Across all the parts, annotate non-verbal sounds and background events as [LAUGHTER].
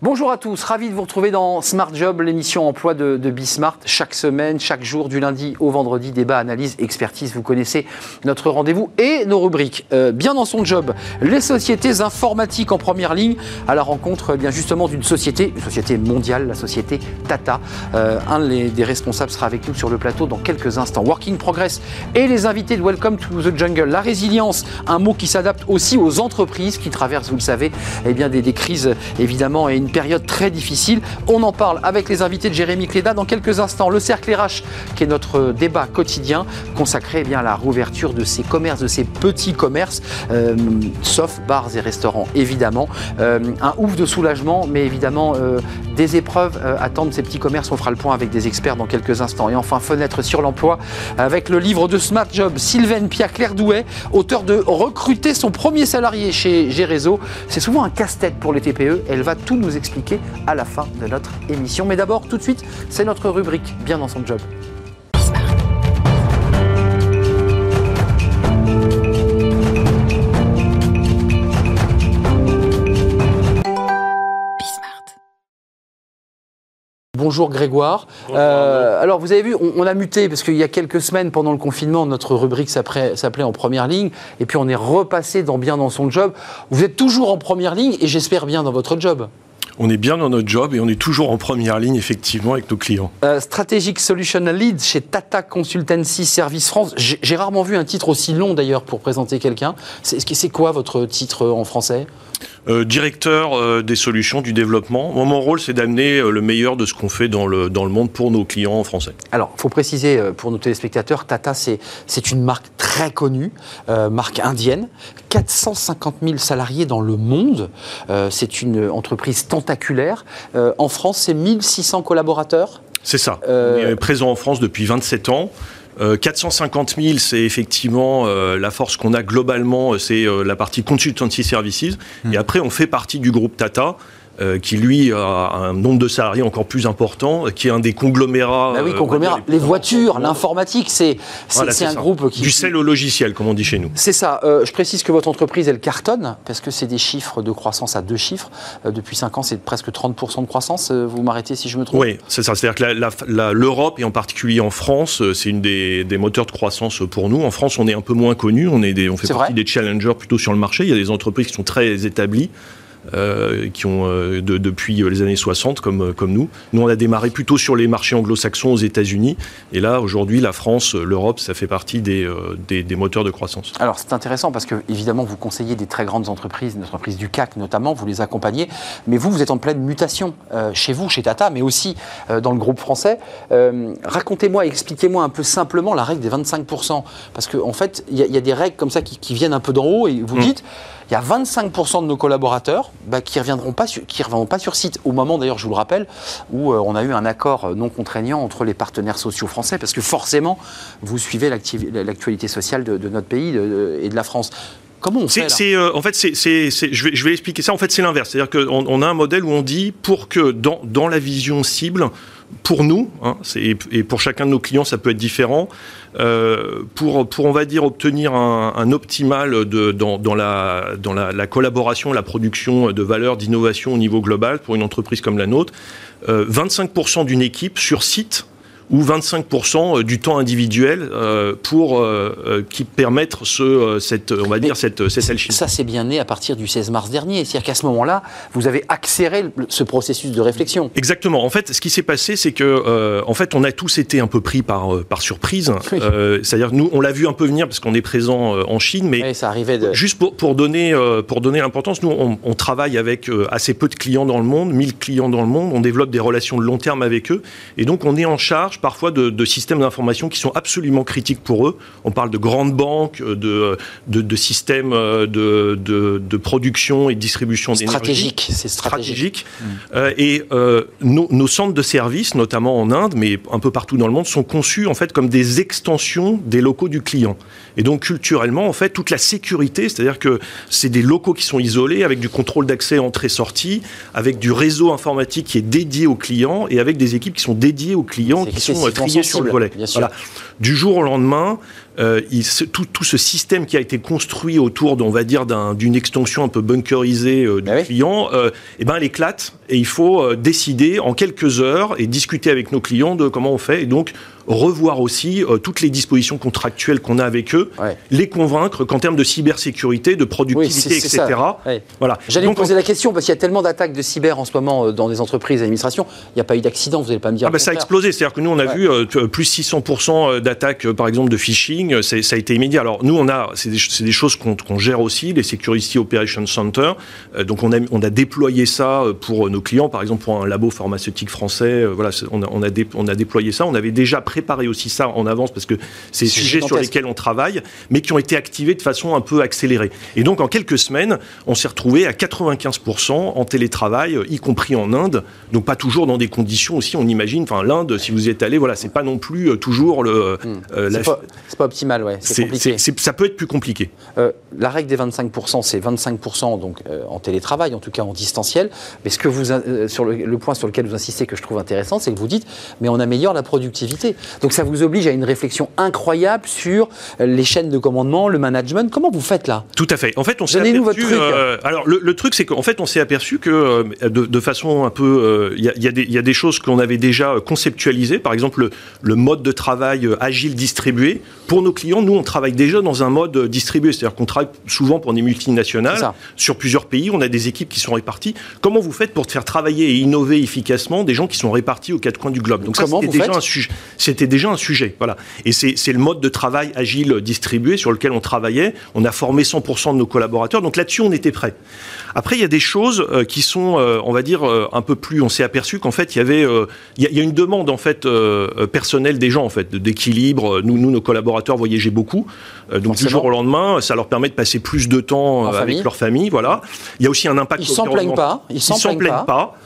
Bonjour à tous, ravi de vous retrouver dans Smart Job, l'émission emploi de, de Bismart. Chaque semaine, chaque jour, du lundi au vendredi, débat, analyse, expertise. Vous connaissez notre rendez-vous et nos rubriques. Euh, bien dans son job, les sociétés informatiques en première ligne à la rencontre, eh bien justement d'une société, une société mondiale, la société Tata. Euh, un des responsables sera avec nous sur le plateau dans quelques instants. Working Progress et les invités de Welcome to the Jungle. La résilience, un mot qui s'adapte aussi aux entreprises qui traversent, vous le savez, eh bien des, des crises évidemment et une période très difficile. On en parle avec les invités de Jérémy Cléda dans quelques instants. Le cercle RH, qui est notre débat quotidien consacré eh bien, à la rouverture de ces commerces, de ces petits commerces, euh, sauf bars et restaurants évidemment. Euh, un ouf de soulagement, mais évidemment euh, des épreuves attendent ces petits commerces. On fera le point avec des experts dans quelques instants. Et enfin, fenêtre sur l'emploi avec le livre de Smart Job, Sylvaine Pia-Claire Douet, auteur de Recruter son premier salarié chez Gérézo. C'est souvent un casse-tête pour les TPE. Elle va tout nous expliquer à la fin de notre émission. Mais d'abord, tout de suite, c'est notre rubrique Bien dans son job. Bonjour Grégoire. Euh, alors vous avez vu, on, on a muté parce qu'il y a quelques semaines pendant le confinement, notre rubrique s'appelait en première ligne et puis on est repassé dans bien dans son job. Vous êtes toujours en première ligne et j'espère bien dans votre job. On est bien dans notre job et on est toujours en première ligne, effectivement, avec nos clients. Euh, Strategic Solution Lead chez Tata Consultancy Service France. J'ai rarement vu un titre aussi long d'ailleurs pour présenter quelqu'un. C'est quoi votre titre en français? Euh, directeur euh, des solutions du développement. Moi, mon rôle, c'est d'amener euh, le meilleur de ce qu'on fait dans le, dans le monde pour nos clients en français. Alors, il faut préciser pour nos téléspectateurs, Tata, c'est c'est une marque très connue, marque indienne, 450 000 salariés dans le monde. C'est une entreprise tentaculaire. En France, c'est 1600 collaborateurs. C'est ça. On est présent en France depuis 27 ans. Euh, 450 000, c'est effectivement euh, la force qu'on a globalement, euh, c'est euh, la partie consultancy services. Hmm. Et après, on fait partie du groupe Tata. Euh, qui lui a un nombre de salariés encore plus important, qui est un des conglomérats. Bah oui, euh, conglomérat. les voitures, l'informatique, c'est Voilà, un ça. groupe qui... Du sel au logiciel, comme on dit chez nous. C'est ça. Euh, je précise que votre entreprise, elle cartonne, parce que c'est des chiffres de croissance à deux chiffres. Euh, depuis 5 ans, c'est presque 30% de croissance. Vous m'arrêtez si je me trompe? Oui, c'est ça. C'est-à-dire que l'Europe, et en particulier en France, c'est une des, des moteurs de croissance pour nous. En France, on est un peu moins connu. On, est des, on fait partie vrai des challengers plutôt sur le marché. Il y a des entreprises qui sont très établies. Euh, qui ont euh, de- depuis les années 60 comme, euh, comme nous. Nous, on a démarré plutôt sur les marchés anglo-saxons aux États-Unis. Et là, aujourd'hui, la France, l'Europe, ça fait partie des, des, des moteurs de croissance. Alors c'est intéressant parce que évidemment vous conseillez des très grandes entreprises, des entreprises du CAC notamment, vous les accompagnez, mais vous vous êtes en pleine mutation euh, chez vous, chez Tata, mais aussi euh, dans le groupe français. Racontez-moi, expliquez-moi un peu simplement la règle des 25%, parce qu'en en fait il y, a- il y a des règles comme ça qui, qui viennent un peu d'en haut et vous Mm. dites il y a 25% de nos collaborateurs bah, qui ne reviendront, pas sur- qui reviendront pas sur site. Au moment, d'ailleurs, je vous le rappelle, où euh, on a eu un accord euh, non contraignant entre les partenaires sociaux français, parce que forcément, vous suivez l'actualité sociale de, de notre pays de- de- et de la France. Comment on fait là euh, en fait, c'est- je, vais, je vais expliquer ça. En fait, c'est l'inverse. C'est-à-dire qu'on on a un modèle où on dit pour que dans, dans la vision cible, pour nous, hein, et pour chacun de nos clients, ça peut être différent, euh, pour, pour, on va dire, obtenir un, optimal de, dans, dans, la, dans la, la collaboration, la production de valeur, d'innovation au niveau global pour une entreprise comme la nôtre, euh, 25% d'une équipe sur site ou 25% du temps individuel euh, pour euh, euh, qui permettre ce, euh, cette, on va dire, cette, cette alchimie. Ça, c'est bien né à partir du 16 mars dernier. C'est-à-dire qu'à ce moment-là, vous avez accéléré ce processus de réflexion. Exactement. En fait, ce qui s'est passé, c'est que, euh, en fait, on a tous été un peu pris par, euh, par surprise. Oui. Euh, C'est-à-dire, nous, on l'a vu un peu venir parce qu'on est présent euh, en Chine, mais Oui, ça arrivait de... Juste pour, pour donner, euh, pour donner l'importance, nous, on, on travaille avec euh, assez peu de clients dans le monde, 1000 clients dans le monde, on développe des relations de long terme avec eux, et donc on est en charge parfois de, de systèmes d'information qui sont absolument critiques pour eux. On parle de grandes banques, de, de, de systèmes euh, de, production et de distribution d'énergie stratégique. C'est stratégique. stratégique. Euh, et euh, nos, nos centres de services, notamment en Inde, mais un peu partout dans le monde, sont conçus en fait comme des extensions des locaux du client. Et donc culturellement, en fait, toute la sécurité, c'est-à-dire que c'est des locaux qui sont isolés avec du contrôle d'accès entrée-sortie, avec du réseau informatique qui est dédié aux clients et avec des équipes qui sont dédiées aux clients, qui sont euh, triées sur le volet. Voilà. du jour au lendemain, euh, tout, tout, ce système qui a été construit autour, on va dire, d'une extension un peu bunkerisée euh, du bah client, euh, eh ben, elle éclate et il faut euh, décider en quelques heures et discuter avec nos clients de comment on fait. Et donc, revoir aussi euh, toutes les dispositions contractuelles qu'on a avec eux, les convaincre qu'en termes de cybersécurité, de productivité, etc. Voilà. J'allais vous poser la question parce qu'il y a tellement d'attaques de cyber en ce moment euh, dans des entreprises et administrations. Il n'y a pas eu d'accident, vous n'allez pas me dire. Ah bah ça a explosé. C'est-à-dire que nous, on a vu plus 600% d'attaques, par exemple, de phishing. Ça a été immédiat. Alors, nous, on a, c'est des, des, choses qu'on gère aussi, les Security Operations Center. donc, on a, on a déployé ça pour nos clients, par exemple pour un labo pharmaceutique français, euh, voilà, on a, on, a on a, déployé ça. On avait déjà préparé aussi ça en avance parce que c'est des sujets sur lesquels on travaille, mais qui ont été activés de façon un peu accélérée. Et donc en quelques semaines, on s'est retrouvé à 95% en télétravail, euh, y compris en Inde. Donc pas toujours dans des conditions aussi, on imagine. Enfin l'Inde, si vous y êtes allé, voilà, c'est pas non plus euh, toujours le. Hmm. c'est pas, optimal, ouais. C'est compliqué. ça peut être plus compliqué. la règle des 25%, c'est 25% donc en télétravail, en tout cas en distanciel. Mais ce que vous sur le, point sur lequel vous insistez que je trouve intéressant, c'est que vous dites, mais on améliore la productivité. Donc ça vous oblige à une réflexion incroyable sur les chaînes de commandement, le management. Comment vous faites là? Tout à fait. En fait, on s'est aperçu. Votre truc. Euh, alors le, truc, c'est qu'en fait, on s'est aperçu que euh, de, façon un peu, il y, y, a des choses qu'on avait déjà conceptualisées. Par exemple, le, mode de travail euh, agile distribué. Pour nos clients, nous, on travaille déjà dans un mode distribué, c'est-à-dire qu'on travaille souvent pour des multinationales sur plusieurs pays. On a des équipes qui sont réparties. Comment vous faites pour faire travailler et innover efficacement des gens qui sont répartis aux quatre coins du globe. Donc ça, c'était déjà, un sujet. C'était déjà un sujet. Voilà. Et c'est le mode de travail agile distribué sur lequel on travaillait. On a formé 100% de nos collaborateurs. Donc là-dessus, on était prêt. Après, il y a des choses euh, qui sont, euh, on va dire, euh, un peu plus. On s'est aperçu qu'en fait, il y avait, il y, a une demande en fait personnelle des gens en fait d'équilibre. Nous, nous, nos collaborateurs voyageaient beaucoup. Donc du jour au lendemain, ça leur permet de passer plus de temps avec leur famille. Voilà. Il y a aussi un impact. Ils s'en plaignent pas. Ils s'en plaignent, pas.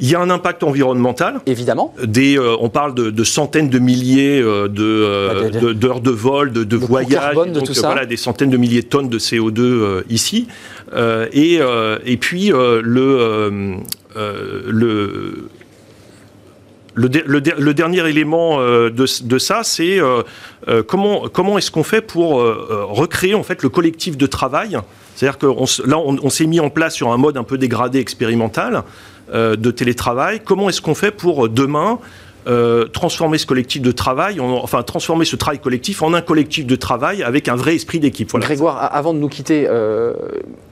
Il y a un impact environnemental. Évidemment. Des, euh, on parle de, centaines de milliers euh, euh, bah, d'heures de, vol, de, de voyage. donc, tout ça. Voilà, des centaines de milliers de tonnes de CO2 ici. et, et puis le, le le, dernier élément de, ça, c'est comment, comment est-ce qu'on fait pour recréer en fait le collectif de travail? C'est-à-dire que là, on s'est mis en place sur un mode un peu dégradé expérimental. Euh, de télétravail. Comment est-ce qu'on fait pour euh, demain euh, transformer ce collectif de travail, enfin transformer ce travail collectif en un collectif de travail avec un vrai esprit d'équipe. Grégoire, avant de nous quitter, euh,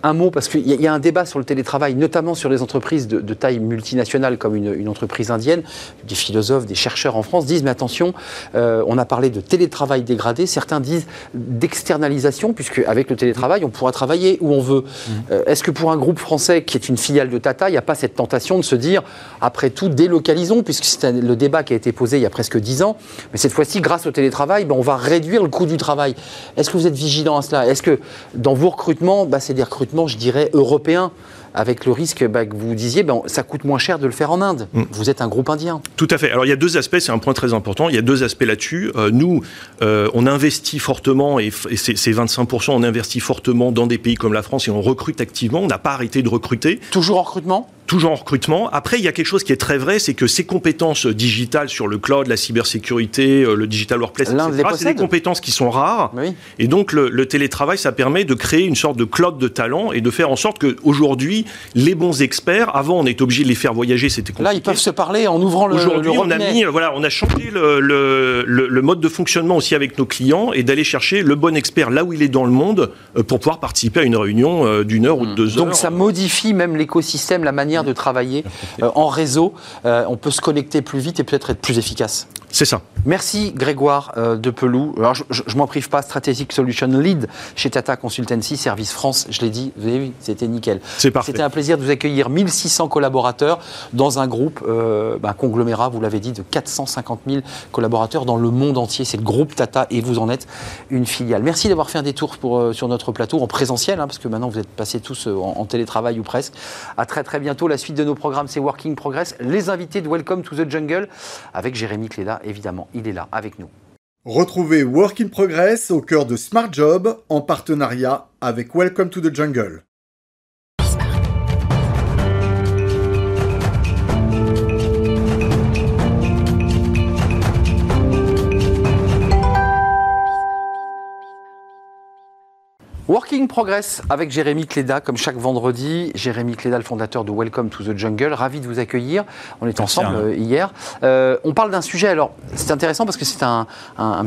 un mot, parce qu'il y, a un débat sur le télétravail, notamment sur les entreprises de, taille multinationale comme une, entreprise indienne. Des philosophes, des chercheurs en France disent, mais attention, euh, on a parlé de télétravail dégradé, certains disent d'externalisation, puisque avec le télétravail, on pourra travailler où on veut. Mmh. Est-ce que pour un groupe français qui est une filiale de Tata, il n'y a pas cette tentation de se dire, après tout, délocalisons, puisque c'est le débat qui a été posé il y a presque 10 ans. Mais cette fois-ci, grâce au télétravail, ben, on va réduire le coût du travail. Est-ce que vous êtes vigilant à cela? Est-ce que dans vos recrutements, ben, c'est des recrutements, je dirais, européens? Avec le risque bah, que vous disiez, ben, ça coûte moins cher de le faire en Inde. Mm. Vous êtes un groupe indien. Tout à fait. Alors il y a deux aspects, c'est un point très important. Il y a deux aspects là-dessus. Euh, nous, euh, on investit fortement, et, c'est 25%, on investit fortement dans des pays comme la France et on recrute activement. On n'a pas arrêté de recruter. Toujours en recrutement? Toujours en recrutement. Après, il y a quelque chose qui est très vrai, c'est que ces compétences digitales sur le cloud, la cybersécurité, euh, le digital workplace, c'est des compétences qui sont rares. Et donc, le, le, télétravail, ça permet de créer une sorte de cloud de talent et de faire en sorte qu'aujourd'hui, les bons experts, avant, on était obligé de les faire voyager, c'était compliqué. Là, ils peuvent se parler en ouvrant le Aujourd'hui, on a mis, voilà, on a changé le, le, le, mode de fonctionnement aussi avec nos clients et d'aller chercher le bon expert là où il est dans le monde euh, pour pouvoir participer à une réunion euh, d'une heure ou de deux heures. Donc, ça modifie même l'écosystème, la manière de travailler euh, en réseau. on peut se connecter plus vite et peut-être être plus efficace. C'est ça. Merci Grégoire euh, de Pelou. Alors je, ne m'en prive pas, Strategic Solution Lead chez Tata Consultancy, Service France. Je l'ai dit, vous avez vu, c'était nickel. C'est parfait. C'était un plaisir de vous accueillir 1600 collaborateurs dans un groupe, euh, ben, conglomérat, vous l'avez dit, de 450 000 collaborateurs dans le monde entier. C'est le groupe Tata et vous en êtes une filiale. Merci d'avoir fait un détour pour, euh, sur notre plateau en présentiel, hein, parce que maintenant vous êtes passés tous en, en, télétravail ou presque. À très très bientôt. La suite de nos programmes, c'est Working Progress. Les invités de Welcome to the Jungle avec Jérémy Cléda évidemment, il est là avec nous. Retrouvez Work in Progress au cœur de Smart Job en partenariat avec Welcome to the Jungle. Working Progress avec Jérémy Cléda, comme chaque vendredi. Jérémy Cléda, le fondateur de Welcome to the Jungle. Ravi de vous accueillir. On est ensemble euh, hier. Euh, on parle d'un sujet, alors c'est intéressant parce que c'est un,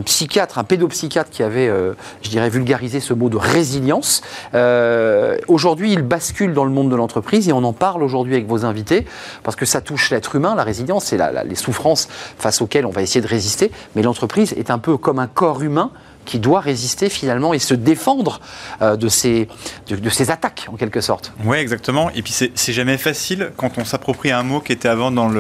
psychiatre, un pédopsychiatre qui avait, euh, je dirais, vulgarisé ce mot de résilience. aujourd'hui, il bascule dans le monde de l'entreprise et on en parle aujourd'hui avec vos invités parce que ça touche l'être humain, la résilience, c'est les souffrances face auxquelles on va essayer de résister. Mais l'entreprise est un peu comme un corps humain qui doit résister finalement et se défendre euh, de, ces, de, ces attaques en quelque sorte. Oui, exactement. Et puis c'est jamais facile quand on s'approprie un mot qui était avant dans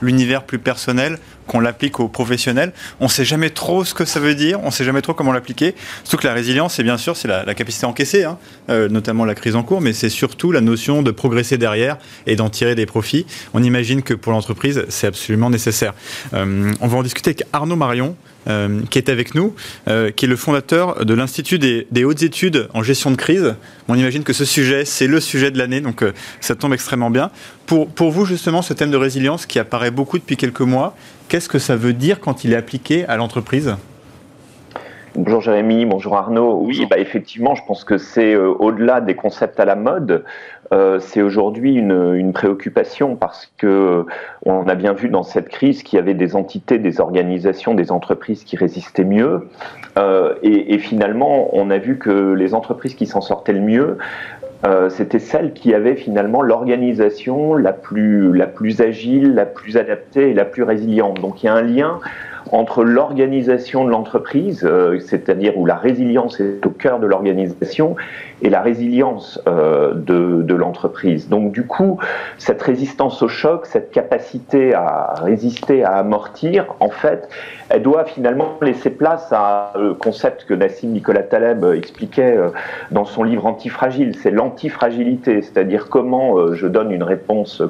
l'univers plus personnel, qu'on l'applique aux professionnels. On ne sait jamais trop ce que ça veut dire, on ne sait jamais trop comment l'appliquer. Surtout que la résilience, c'est bien sûr, c'est la, capacité à encaisser, hein, euh, notamment la crise en cours, mais c'est surtout la notion de progresser derrière et d'en tirer des profits. On imagine que pour l'entreprise, c'est absolument nécessaire. Euh, on va en discuter avec Arnaud Marion, euh, qui est avec nous, qui est le fondateur de l'Institut des, hautes études en gestion de crise. On imagine que ce sujet, c'est le sujet de l'année, donc ça tombe extrêmement bien. Pour vous, justement, ce thème de résilience qui apparaît beaucoup depuis quelques mois, qu'est-ce que ça veut dire quand il est appliqué à l'entreprise Bonjour Jérémy, bonjour Arnaud. Oui, Bah effectivement, je pense que c'est au-delà des concepts à la mode. Euh, c'est aujourd'hui une, préoccupation parce que euh, on a bien vu dans cette crise qu'il y avait des entités, des organisations, des entreprises qui résistaient mieux. Euh, et, finalement, on a vu que les entreprises qui s'en sortaient le mieux, c'était celles qui avaient finalement l'organisation la plus, la plus agile, la plus adaptée et la plus résiliente. Donc il y a un lien entre l'organisation de l'entreprise, euh, c'est-à-dire où la résilience est au cœur de l'organisation, et la résilience euh, de, de l'entreprise. Donc du coup, cette résistance au choc, cette capacité à résister, à amortir, en fait, elle doit finalement laisser place à le concept que Nassim Nicolas Taleb expliquait euh, dans son livre Antifragile, c'est l'antifragilité, c'est-à-dire comment je donne une réponse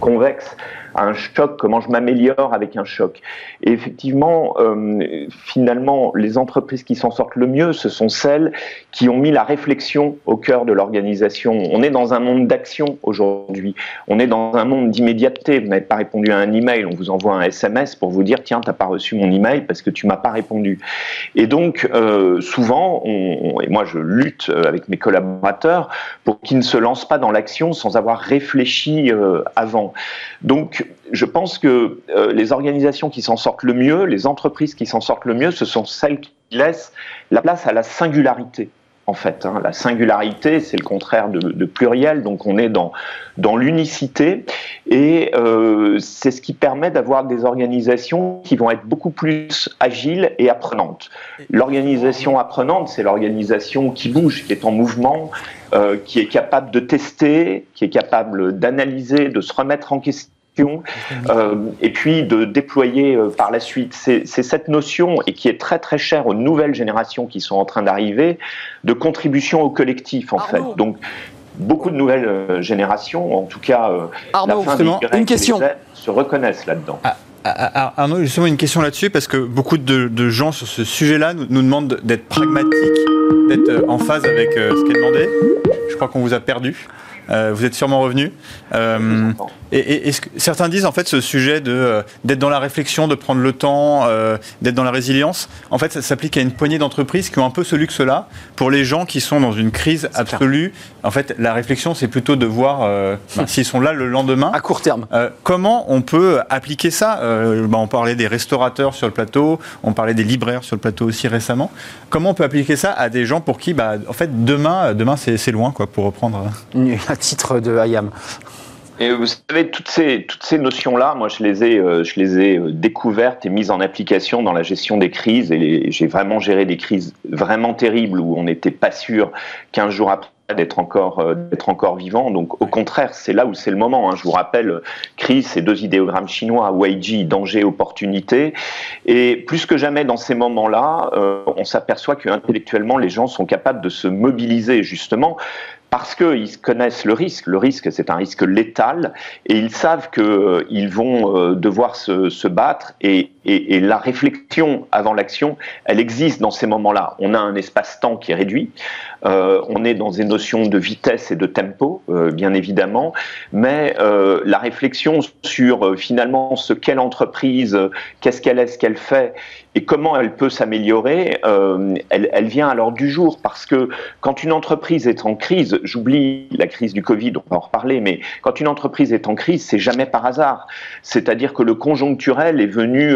convexe un choc, comment je m'améliore avec un choc. Et effectivement, euh, finalement, les entreprises qui s'en sortent le mieux, ce sont celles qui ont mis la réflexion au cœur de l'organisation. On est dans un monde d'action aujourd'hui. On est dans un monde d'immédiateté. Vous n'avez pas répondu à un email, on vous envoie un SMS pour vous dire tiens, tu n'as pas reçu mon email parce que tu m'as pas répondu. Et donc, euh, souvent, et moi je lutte euh, avec mes collaborateurs pour qu'ils ne se lancent pas dans l'action sans avoir réfléchi avant. Donc, je pense que euh, les organisations qui s'en sortent le mieux, les entreprises qui s'en sortent le mieux, ce sont celles qui laissent la place à la singularité. En fait, hein. la singularité, c'est le contraire de, pluriel, donc on est dans, l'unicité, et euh, c'est ce qui permet d'avoir des organisations qui vont être beaucoup plus agiles et apprenantes. L'organisation apprenante, c'est l'organisation qui bouge, qui est en mouvement, euh, qui est capable de tester, qui est capable d'analyser, de se remettre en question euh, et puis de déployer euh, par la suite. C'est cette notion, et qui est très très chère aux nouvelles générations qui sont en train d'arriver, de contribution au collectif en fait. Donc beaucoup de nouvelles euh, générations, en tout cas Arnaud, une question. se reconnaissent là-dedans. Ah, ah, ah, Arnaud, justement une question là-dessus, parce que beaucoup de, gens sur ce sujet-là nous, nous, demandent d'être pragmatiques, d'être en phase avec ce qui est demandé. Je crois qu'on vous a perdu. Euh, vous êtes sûrement revenu. Euh, et, certains disent en fait ce sujet de euh, d'être dans la réflexion, de prendre le temps, d'être dans la résilience. En fait, ça s'applique à une poignée d'entreprises qui ont un peu ce luxe-là. Pour les gens qui sont dans une crise absolue, en fait, la réflexion, c'est plutôt de voir ben, s'ils sont là le lendemain. À court terme. comment on peut appliquer ça? Ben, On parlait des restaurateurs sur le plateau, on parlait des libraires sur le plateau aussi récemment. Comment on peut appliquer ça à des gens pour qui, bah, en fait, demain, demain c'est loin, quoi, pour reprendre titre de Hayam et vous savez, toutes ces, toutes ces notions-là, moi, je les, ai, euh, je les ai euh, découvertes et mises en application dans la gestion des crises. Et j'ai vraiment géré des crises vraiment terribles où on n'était pas sûr qu'un jour après d'être encore euh, encore vivant. Donc au contraire, c'est là où c'est le moment. Hein. Je vous rappelle, crise, ces deux idéogrammes chinois, Weiji, danger, opportunité. Et plus que jamais dans ces moments-là, on s'aperçoit que intellectuellement les gens sont capables de se mobiliser justement parce qu'ils connaissent le risque. Le risque, c'est un risque létal, et ils savent qu'ils vont devoir se, battre, et, la réflexion avant l'action, elle existe dans ces moments-là. On a un espace-temps qui est réduit, euh, on est dans des notions de vitesse et de tempo, euh, bien évidemment, mais euh, la réflexion sur finalement ce qu'est l'entreprise, qu'est-ce qu'elle est, ce qu'elle fait, et comment elle peut s'améliorer, elle, elle, vient alors du jour, parce que quand une entreprise est en crise, j'oublie la crise du Covid, on va en reparler, mais quand une entreprise est en crise, c'est jamais par hasard. C'est-à-dire que le conjoncturel est venu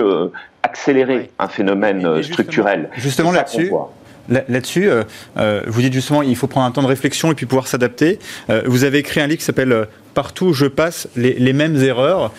accélérer un phénomène structurel. Justement là-dessus. Là-dessus, euh, euh, vous dites justement il faut prendre un temps de réflexion et puis pouvoir s'adapter. Euh, vous avez écrit un livre qui s'appelle Partout où je passe les, les mêmes erreurs.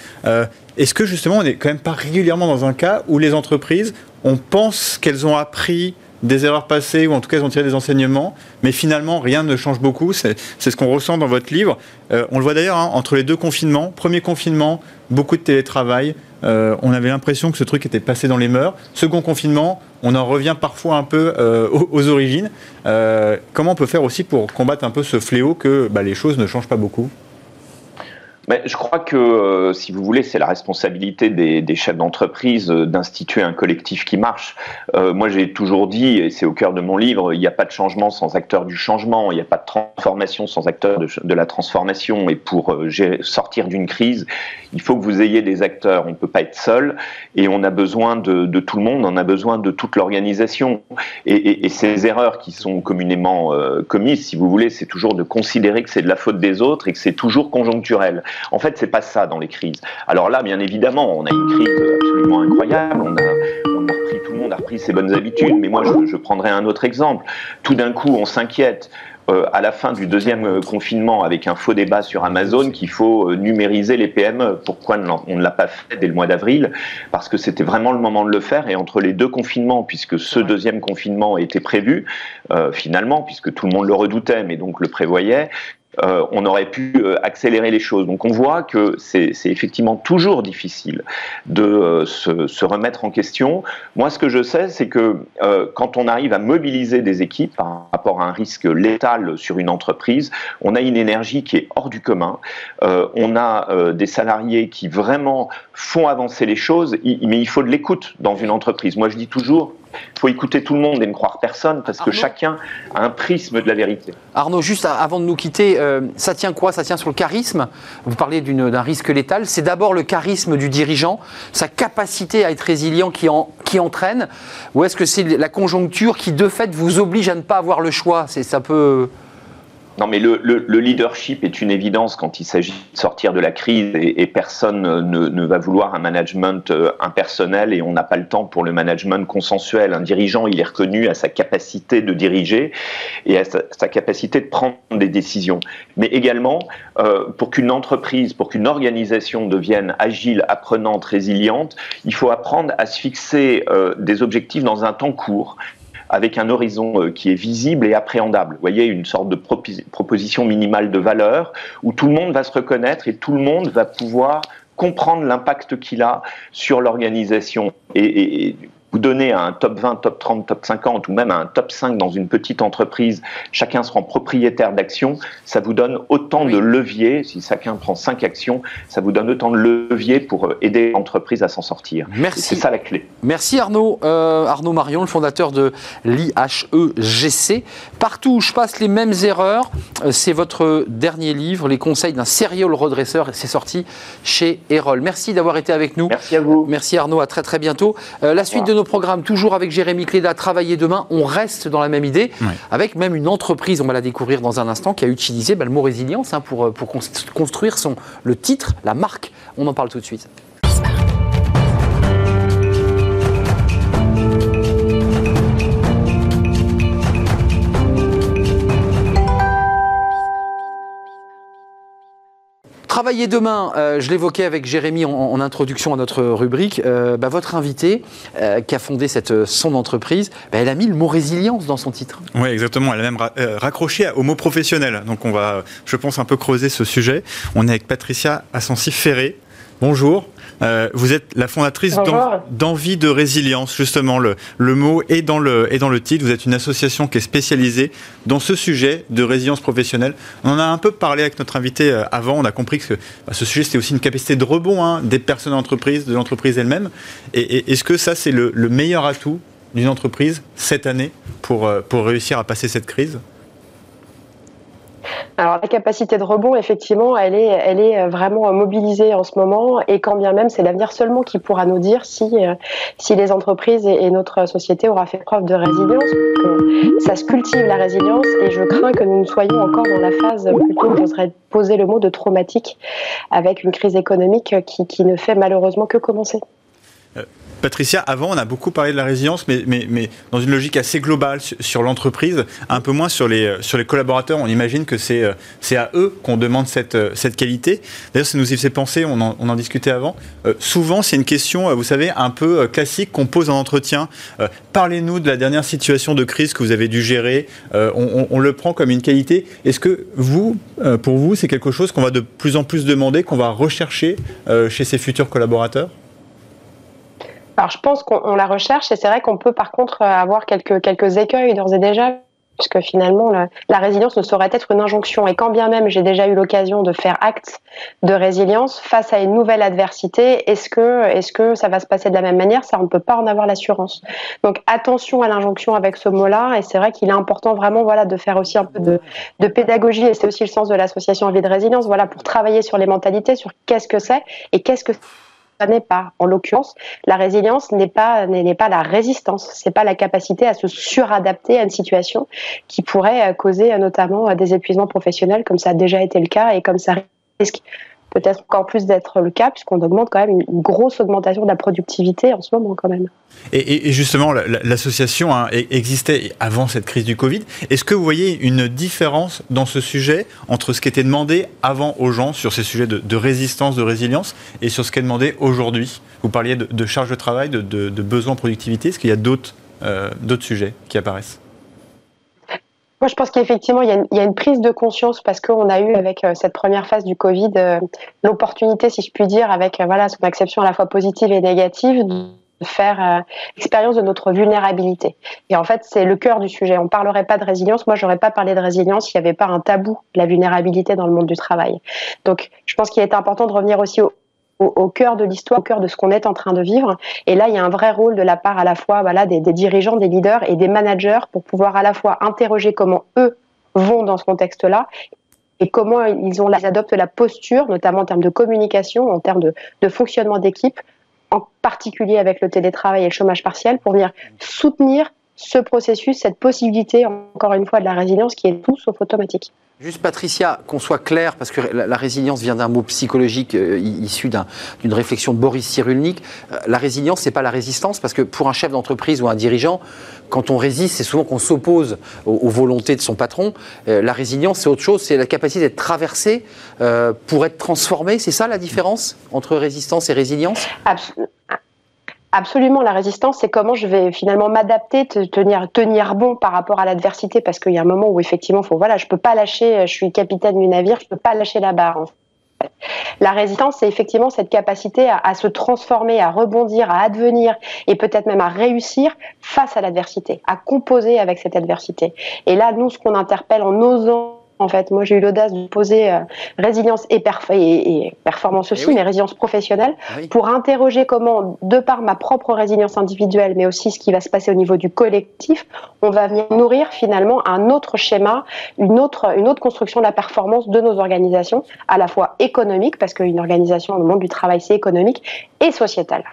Est-ce que justement on n'est quand même pas régulièrement dans un cas où les entreprises, on pense qu'elles ont appris des erreurs passées ou en tout cas elles ont tiré des enseignements, mais finalement rien ne change beaucoup. C'est ce qu'on ressent dans votre livre. on le voit d'ailleurs hein, entre les deux confinements. Premier confinement, beaucoup de télétravail. on avait l'impression que ce truc était passé dans les mœurs. Second confinement, on en revient parfois un peu euh, aux, origines. Euh, comment on peut faire aussi pour combattre un peu ce fléau que bah, les choses ne changent pas beaucoup? Mais je crois que, euh, si vous voulez, c'est la responsabilité des, chefs d'entreprise euh, d'instituer un collectif qui marche. Euh, moi, j'ai toujours dit, et c'est au cœur de mon livre, il n'y a pas de changement sans acteur du changement, il n'y a pas de transformation sans acteur de, la transformation. Et pour sortir d'une crise, il faut que vous ayez des acteurs. On ne peut pas être seul, et on a besoin de, tout le monde, on a besoin de toute l'organisation. Et, ces erreurs qui sont communément commises, si vous voulez, c'est toujours de considérer que c'est de la faute des autres et que c'est toujours conjoncturel. En fait, c'est pas ça dans les crises. Alors là, bien évidemment, on a une crise absolument incroyable. On a, on a repris, tout le monde a repris ses bonnes habitudes. Mais moi, je, je prendrai un autre exemple. Tout d'un coup, on s'inquiète. Euh, à la fin du deuxième euh, confinement avec un faux débat sur Amazon qu'il faut euh, numériser les PME. Pourquoi on ne l'a pas fait dès le mois d'avril? Parce que c'était vraiment le moment de le faire et entre les deux confinements, puisque ce deuxième confinement était prévu, euh, finalement, puisque tout le monde le redoutait, mais donc le prévoyait, euh, on aurait pu euh, accélérer les choses. Donc on voit que c'est effectivement toujours difficile de euh, se, remettre en question. Moi, ce que je sais, c'est que quand on arrive à mobiliser des équipes par rapport à un risque létal sur une entreprise, on a une énergie qui est hors du commun. On a des salariés qui vraiment font avancer les choses, mais il faut de l'écoute dans une entreprise. Moi, je dis toujours, il faut écouter tout le monde et ne croire personne parce que chacun a un prisme de la vérité. Arnaud, juste avant de nous quitter, euh, ça tient quoi? Ça tient sur le charisme? Vous parlez d'un risque létal. C'est d'abord le charisme du dirigeant, sa capacité à être résilient qui, en, qui entraîne Ou est-ce que c'est la conjoncture qui, de fait, vous oblige à ne pas avoir le choix? C'est ça peut. Non, mais le, le, le, leadership est une évidence quand il s'agit de sortir de la crise et, personne ne, va vouloir un management euh, impersonnel et on n'a pas le temps pour le management consensuel. Un dirigeant, il est reconnu à sa capacité de diriger et à sa, sa capacité de prendre des décisions. Mais également, euh, pour qu'une entreprise, pour qu'une organisation devienne agile, apprenante, résiliente, il faut apprendre à se fixer euh, des objectifs dans un temps court avec un horizon euh, qui est visible et appréhendable. Vous voyez, une sorte de proposition minimale de valeur où tout le monde va se reconnaître et tout le monde va pouvoir comprendre l'impact qu'il a sur l'organisation. Et, vous donnez à un top 20, top 30, top 50 ou même à un top 5 dans une petite entreprise, chacun se rend propriétaire d'actions, ça vous donne autant oui. de leviers, si chacun prend 5 actions, ça vous donne autant de leviers pour euh, aider l'entreprise à s'en sortir. Merci. C'est ça la clé. Merci Arnaud. Euh, Arnaud Marion, le fondateur de l'IHEGC. Partout où je passe les mêmes erreurs, euh, c'est votre dernier livre, Les conseils d'un serial redresseur, c'est sorti chez Erol. Merci d'avoir été avec nous. Merci à vous. Merci Arnaud, à très très bientôt. Euh, la suite de nos programmes, toujours avec Jérémy Cléda, Travailler demain, on reste dans la même idée, avec même une entreprise, on va la découvrir dans un instant, qui a utilisé bah, le mot résilience hein, pour, pour construire son, le titre, la marque. On en parle tout de suite. Travailler demain, euh, je l'évoquais avec Jérémy en, introduction à notre rubrique, euh, bah, votre invité euh, qui a fondé cette, son entreprise, bah, elle a mis le mot résilience dans son titre. Oui, exactement. Elle a même ra raccroché au mot professionnel. Donc on va, je pense, un peu creuser ce sujet. On est avec Patricia Ascensi-Ferré. Bonjour. Euh, vous êtes la fondatrice d'Envie de résilience, justement, le, le mot est dans le, est dans le titre. Vous êtes une association qui est spécialisée dans ce sujet de résilience professionnelle. On en a un peu parlé avec notre invité euh, avant, on a compris que bah, ce sujet, c'était aussi une capacité de rebond hein, des personnes d'entreprise, de l'entreprise elle-même. Et, est-ce que ça, c'est le, le meilleur atout d'une entreprise cette année pour, euh, pour réussir à passer cette crise? Alors la capacité de rebond, effectivement, elle est, elle est euh, vraiment mobilisée en ce moment, et quand bien même c'est l'avenir seulement qui pourra nous dire si, euh, si les entreprises et, notre société aura fait preuve de résilience. Ça se cultive la résilience, et je crains que nous ne soyons encore dans la phase plutôt, j'oserais poser le mot de traumatique, avec une crise économique qui ne fait malheureusement que commencer. Patricia, avant, on a beaucoup parlé de la résilience, mais, dans une logique assez globale sur, l'entreprise, un peu moins sur les, sur les collaborateurs. On imagine que c'est, euh, c'est à eux qu'on demande cette, euh, cette qualité. D'ailleurs, ça nous y fait penser, on en, discutait avant. Euh, souvent, c'est une question, vous savez, un peu classique qu'on pose en entretien. parlez-nous de la dernière situation de crise que vous avez dû gérer. On, on, le prend comme une qualité. Est-ce que vous, pour vous, c'est quelque chose qu'on va de plus en plus demander, qu'on va rechercher chez ses futurs collaborateurs? Alors je pense qu'on la recherche et c'est vrai qu'on peut par contre avoir quelques, quelques écueils d'ores et déjà puisque finalement la, la, résilience ne saurait être une injonction. Et quand bien même j'ai déjà eu l'occasion de faire acte de résilience face à une nouvelle adversité, est-ce que, est-ce que ça va se passer de la même manière? Ça, on ne peut pas en avoir l'assurance. Donc attention à l'injonction avec ce mot-là. Et c'est vrai qu'il est important vraiment voilà, de faire aussi un peu de, de pédagogie. Et c'est aussi le sens de l'association Envie de résilience, voilà, pour travailler sur les mentalités, sur qu'est-ce que c'est et qu'est-ce que n'est pas. En l'occurrence, la résilience n'est pas n'est pas la résistance, c'est pas la capacité à se suradapter à une situation qui pourrait causer euh, notamment euh, des épuisements professionnels, comme ça a déjà été le cas et comme ça risque peut-être encore plus d'être le cas, puisqu'on augmente quand même une, grosse augmentation de la productivité en ce moment quand même. Et, justement, l'association hein, e-, existait avant cette crise du Covid. Est-ce que vous voyez une différence dans ce sujet entre ce qui était demandé avant aux gens sur ces sujets de, résistance, de résilience, et sur ce qui est demandé aujourd'hui? Vous parliez de, charge de travail, de, de besoins de productivité. Est-ce qu'il y a d'autres euh, sujets qui apparaissent? Moi, je pense qu'effectivement, il, y, a une prise de conscience parce qu'on a eu avec euh, cette première phase du Covid euh, l'opportunité, si je puis dire, avec euh, voilà son acception à la fois positive et négative, de faire l'expérience de notre vulnérabilité. Et en fait, c'est le cœur du sujet. On parlerait pas de résilience. Moi, j'aurais pas parlé de résilience s'il n'y avait pas un tabou la vulnérabilité dans le monde du travail. Donc, je pense qu'il est important de revenir aussi au, au, cœur de l'histoire, au cœur de ce qu'on est en train de vivre. Et là, il y a un vrai rôle de la part à la fois voilà, des, dirigeants, des leaders et des managers pour pouvoir à la fois interroger comment eux vont dans ce contexte-là et comment ils, ont, adoptent la posture, notamment en termes de communication, en termes de, de fonctionnement d'équipe, en particulier avec le télétravail et le chômage partiel, pour venir soutenir ce processus, cette possibilité, encore une fois, de la résilience qui est tout sauf automatique. Juste Patricia, qu'on soit clair, parce que la, résilience vient d'un mot psychologique euh, issu d'une réflexion de Boris Cyrulnik. Euh, la résilience, c'est pas la résistance, parce que pour un chef d'entreprise ou un dirigeant, quand on résiste, c'est souvent qu'on s'oppose aux, volontés de son patron. Euh, la résilience, c'est autre chose, c'est la capacité d'être traversé pour être transformé. C'est ça la différence entre résistance et résilience? Absolument, la résistance, c'est comment je vais finalement m'adapter, tenir, bon par rapport à l'adversité, parce qu'il y a un moment où effectivement, faut, voilà, je peux pas lâcher, je suis capitaine du navire, je peux pas lâcher la barre. La résistance, c'est effectivement cette capacité à, se transformer, à rebondir, à advenir et peut-être même à réussir face à l'adversité, à composer avec cette adversité. Et là, nous, ce qu'on interpelle en osant en fait. Moi, j'ai eu l'audace de poser euh, résilience et, et, performance eh aussi, mais résilience professionnelle, ah pour interroger comment, de par ma propre résilience individuelle, mais aussi ce qui va se passer au niveau du collectif, on va venir nourrir finalement un autre schéma, une autre, une autre construction de la performance de nos organisations, à la fois économique, parce qu'une organisation, le monde du travail, c'est économique, et sociétale.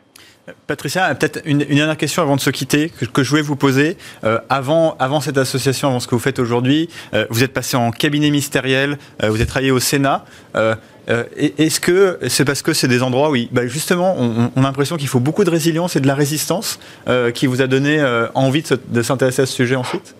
Patricia, peut-être une, dernière question avant de se quitter que, je voulais vous poser. Euh, avant, avant cette association, avant ce que vous faites aujourd'hui, euh, vous êtes passé en cabinet ministériel, euh, vous êtes travaillé au Sénat. Est-ce que c'est parce que c'est des endroits où, bah, justement, on, a l'impression qu'il faut beaucoup de résilience et de la résistance qui vous a donné envie de s'intéresser à ce sujet ensuite?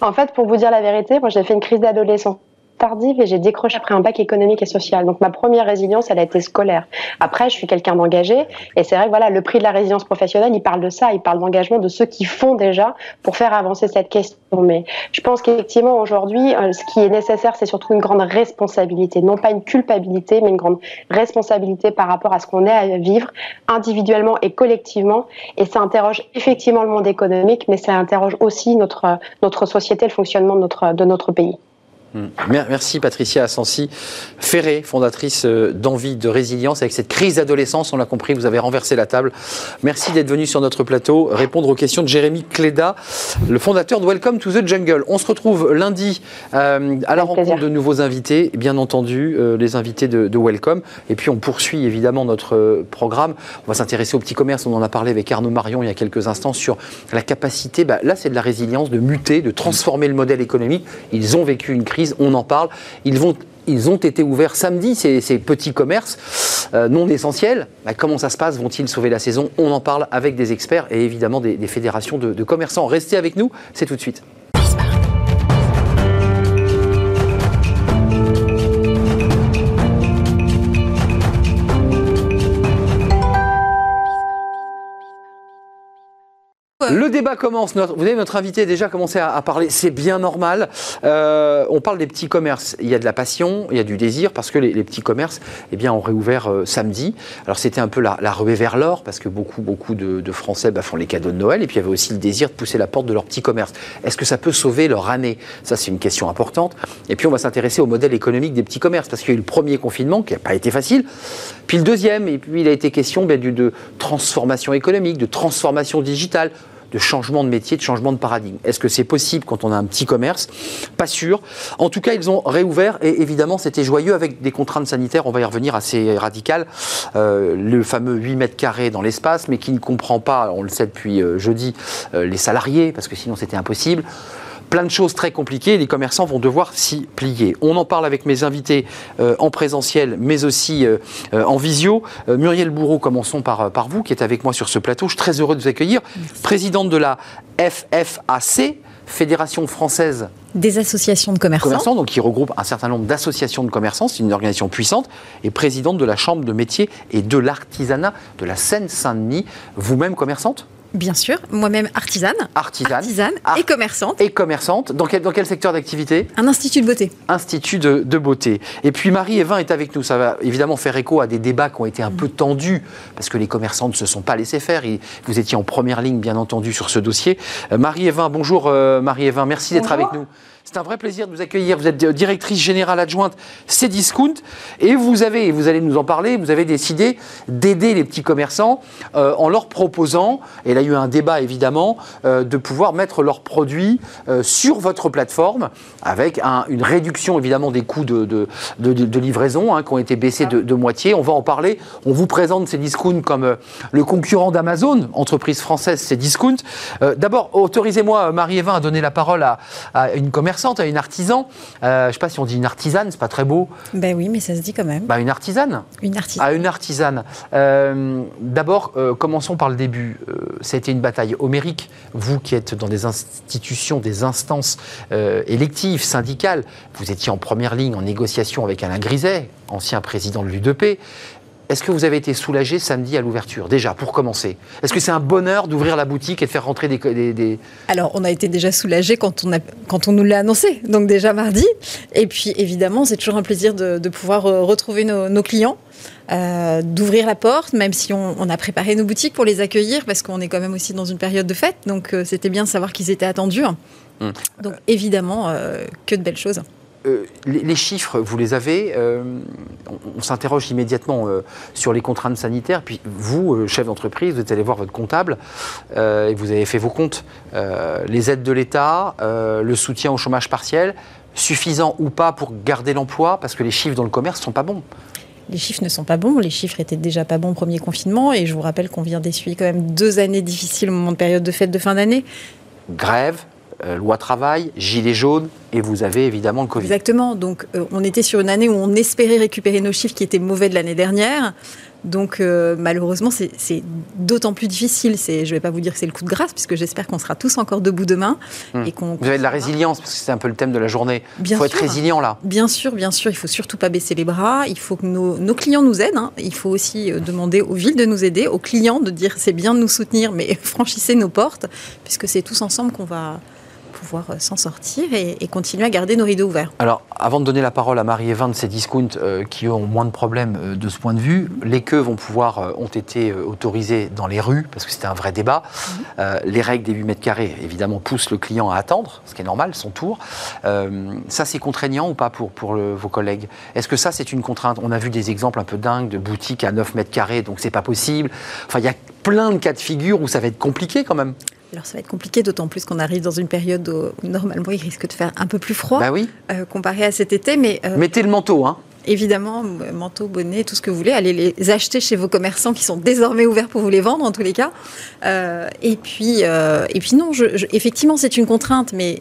En fait, pour vous dire la vérité, moi j'ai fait une crise d'adolescence tardive et j'ai décroché après un bac économique et social. Donc ma première résilience, elle a été scolaire. Après, je suis quelqu'un d'engagé et c'est vrai que voilà, le prix de la résilience professionnelle, il parle de ça, il parle d'engagement de ceux qui font déjà pour faire avancer cette question. Mais je pense qu'effectivement aujourd'hui, euh, ce qui est nécessaire, c'est surtout une grande responsabilité, non pas une culpabilité, mais une grande responsabilité par rapport à ce qu'on est à vivre individuellement et collectivement. Et ça interroge effectivement le monde économique, mais ça interroge aussi notre notre société, le fonctionnement de notre de notre pays. Merci Patricia Assensi, Ferré, fondatrice euh, d'Envie de Résilience. Avec cette crise d'adolescence, on l'a compris, vous avez renversé la table. Merci d'être venu sur notre plateau répondre aux questions de Jérémy Cléda, le fondateur de Welcome to the Jungle. On se retrouve lundi euh, à la rencontre de nouveaux invités, bien entendu, euh, les invités de, Welcome. Et puis on poursuit évidemment notre programme. On va s'intéresser au petit commerce. On en a parlé avec Arnaud Marion il y a quelques instants sur la capacité, bah, là c'est de la résilience, de muter, de transformer le modèle économique. Ils ont vécu une crise on en parle. Ils vont ils ont été ouverts samedi, ces, petits commerces euh, non essentiels. Comment ça se passe? Vont-ils sauver la saison? On en parle avec des experts et évidemment des, fédérations de commerçants. Restez avec nous, c'est tout de suite. Le débat commence. Vous avez notre invité a déjà commencé à, parler. C'est bien normal. Euh, on parle des petits commerces. Il y a de la passion, il y a du désir parce que les, petits commerces, eh bien, ont réouvert euh, samedi. Alors c'était un peu la, la ruée vers l'or parce que beaucoup, beaucoup de, Français bah, font les cadeaux de Noël et puis il y avait aussi le désir de pousser la porte de leur petit commerce. Est-ce que ça peut sauver leur année? Ça, c'est une question importante. Et puis on va s'intéresser au modèle économique des petits commerces parce qu'il y a eu le premier confinement qui n'a pas été facile. Puis le deuxième, et puis il a été question bah, de transformation économique, de transformation digitale de changement de métier, de changement de paradigme. Est-ce que c'est possible quand on a un petit commerce? Pas sûr. En tout cas, ils ont réouvert et évidemment, c'était joyeux avec des contraintes sanitaires, on va y revenir, assez radicales. Euh, le fameux 8 mètres carrés dans l'espace, mais qui ne comprend pas, on le sait depuis euh, jeudi, euh, les salariés, parce que sinon c'était impossible plein de choses très compliquées. Les commerçants vont devoir s'y plier. On en parle avec mes invités euh, en présentiel, mais aussi euh, euh, en visio. Muriel Bourreau, commençons par, par vous, qui est avec moi sur ce plateau. Je suis très heureux de vous accueillir. Présidente de la FFAC, Fédération française des associations de commerçants. donc qui regroupe un certain nombre d'associations de commerçants, c'est une organisation puissante, et présidente de la Chambre de métier et de l'artisanat de la Seine-Saint-Denis, vous-même commerçante? Bien sûr, moi-même artisane. Artisane. et commerçante. Et commerçante. Dans quel, dans quel secteur d'activité Un institut de beauté. Institut de, beauté. Et puis Marie-Evin est avec nous. Ça va évidemment faire écho à des débats qui ont été un peu tendus, parce que les commerçants ne se sont pas laissés faire. vous étiez en première ligne, bien entendu, sur ce dossier. Euh, Marie-Evin, bonjour euh, Marie-Evin, merci d'être avec nous. C'est un vrai plaisir de vous accueillir. Vous êtes directrice générale adjointe Cdiscount et vous avez, vous allez nous en parler, vous avez décidé d'aider les petits commerçants euh, en leur proposant, et là il y a eu un débat évidemment, euh, de pouvoir mettre leurs produits euh, sur votre plateforme avec une réduction évidemment des coûts de, livraison hein, qui ont été baissés de, moitié. On va en parler. On vous présente Cdiscount comme le concurrent d'Amazon, entreprise française Cdiscount. D'abord, autorisez-moi, Marie-Evin, à donner la parole à, à une commerçante à une artisan. Euh, je ne sais pas si on dit une artisane, c'est pas très beau. Ben oui, mais ça se dit quand même. Bah, une artisane. Une artisane. Ah, une artisane. Euh, d'abord, euh, commençons par le début. ça a été une bataille homérique. Vous qui êtes dans des institutions, des instances électives, syndicales, vous étiez en première ligne en négociation avec Alain Griset, ancien président de l'UDP. Est-ce que vous avez été soulagé samedi à l'ouverture, déjà, pour commencer? Est-ce que c'est un bonheur d'ouvrir la boutique et de faire rentrer des... Alors, on a été déjà soulagé quand on, a, quand on nous l'a annoncé, donc déjà mardi. Et puis, évidemment, c'est toujours un plaisir de, pouvoir euh, retrouver nos, clients. Euh, d'ouvrir la porte, même si on, a préparé nos boutiques pour les accueillir, parce qu'on est quand même aussi dans une période de fête, donc euh, c'était bien de savoir qu'ils étaient attendus. Hum. Donc évidemment, que de belles choses. Euh, les, chiffres, vous les avez. Euh, on, s'interroge immédiatement euh, sur les contraintes sanitaires. Puis vous, chef d'entreprise, vous êtes allé voir votre comptable et vous avez fait vos comptes. les aides de l'État, le soutien au chômage partiel, suffisant ou pas pour garder l'emploi Parce que les chiffres dans le commerce ne sont pas bons. Les chiffres ne sont pas bons. Les chiffres étaient déjà pas bons au premier confinement. Et je vous rappelle qu'on vient d'essuyer quand même deux années difficiles au moment de période de fête de fin d'année. Grève, euh, loi travail, gilet jaune, et vous avez évidemment le Covid. Exactement. Donc, euh, on était sur une année où on espérait récupérer nos chiffres qui étaient mauvais de l'année dernière. Donc euh, malheureusement, c'est d'autant plus difficile. Je ne vais pas vous dire que c'est le coup de grâce, puisque j'espère qu'on sera tous encore debout demain. Hmm. Et qu'on, vous avez de la résilience, parce que c'est un peu le thème de la journée. Il faut être résilient là. Bien sûr, bien sûr. Il faut surtout pas baisser les bras. Il faut que nos, clients nous aident. Hein. Il faut aussi demander aux villes de nous aider, aux clients de dire c'est bien de nous soutenir, mais [LAUGHS] franchissez nos portes, puisque c'est tous ensemble qu'on va pouvoir euh, s'en sortir et, continuer à garder nos rideaux ouverts. Alors, avant de donner la parole à Marie-Evin de ces discounts euh, qui ont moins de problèmes euh, de ce point de vue, les queues vont pouvoir, ont été autorisées dans les rues, parce que c'était un vrai débat. Mhm. les règles des 8 mètres carrés, évidemment, poussent le client à attendre, ce qui est normal, son tour. ça, c'est contraignant ou pas pour, pour vos collègues? Est-ce que ça, c'est une contrainte? On a vu des exemples un peu dingues de boutiques à 9 mètres carrés, donc c'est pas possible. Enfin, il y a plein de cas de figure où ça va être compliqué quand même. Alors ça va être compliqué, d'autant plus qu'on arrive dans une période où, normalement il risque de faire un peu plus froid bah oui. Euh, comparé à cet été. Mais euh, mettez le manteau, hein. Évidemment, manteau, bonnet, tout ce que vous voulez, allez les acheter chez vos commerçants qui sont désormais ouverts pour vous les vendre en tous les cas. Euh, et puis, et puis non, effectivement c'est une contrainte, mais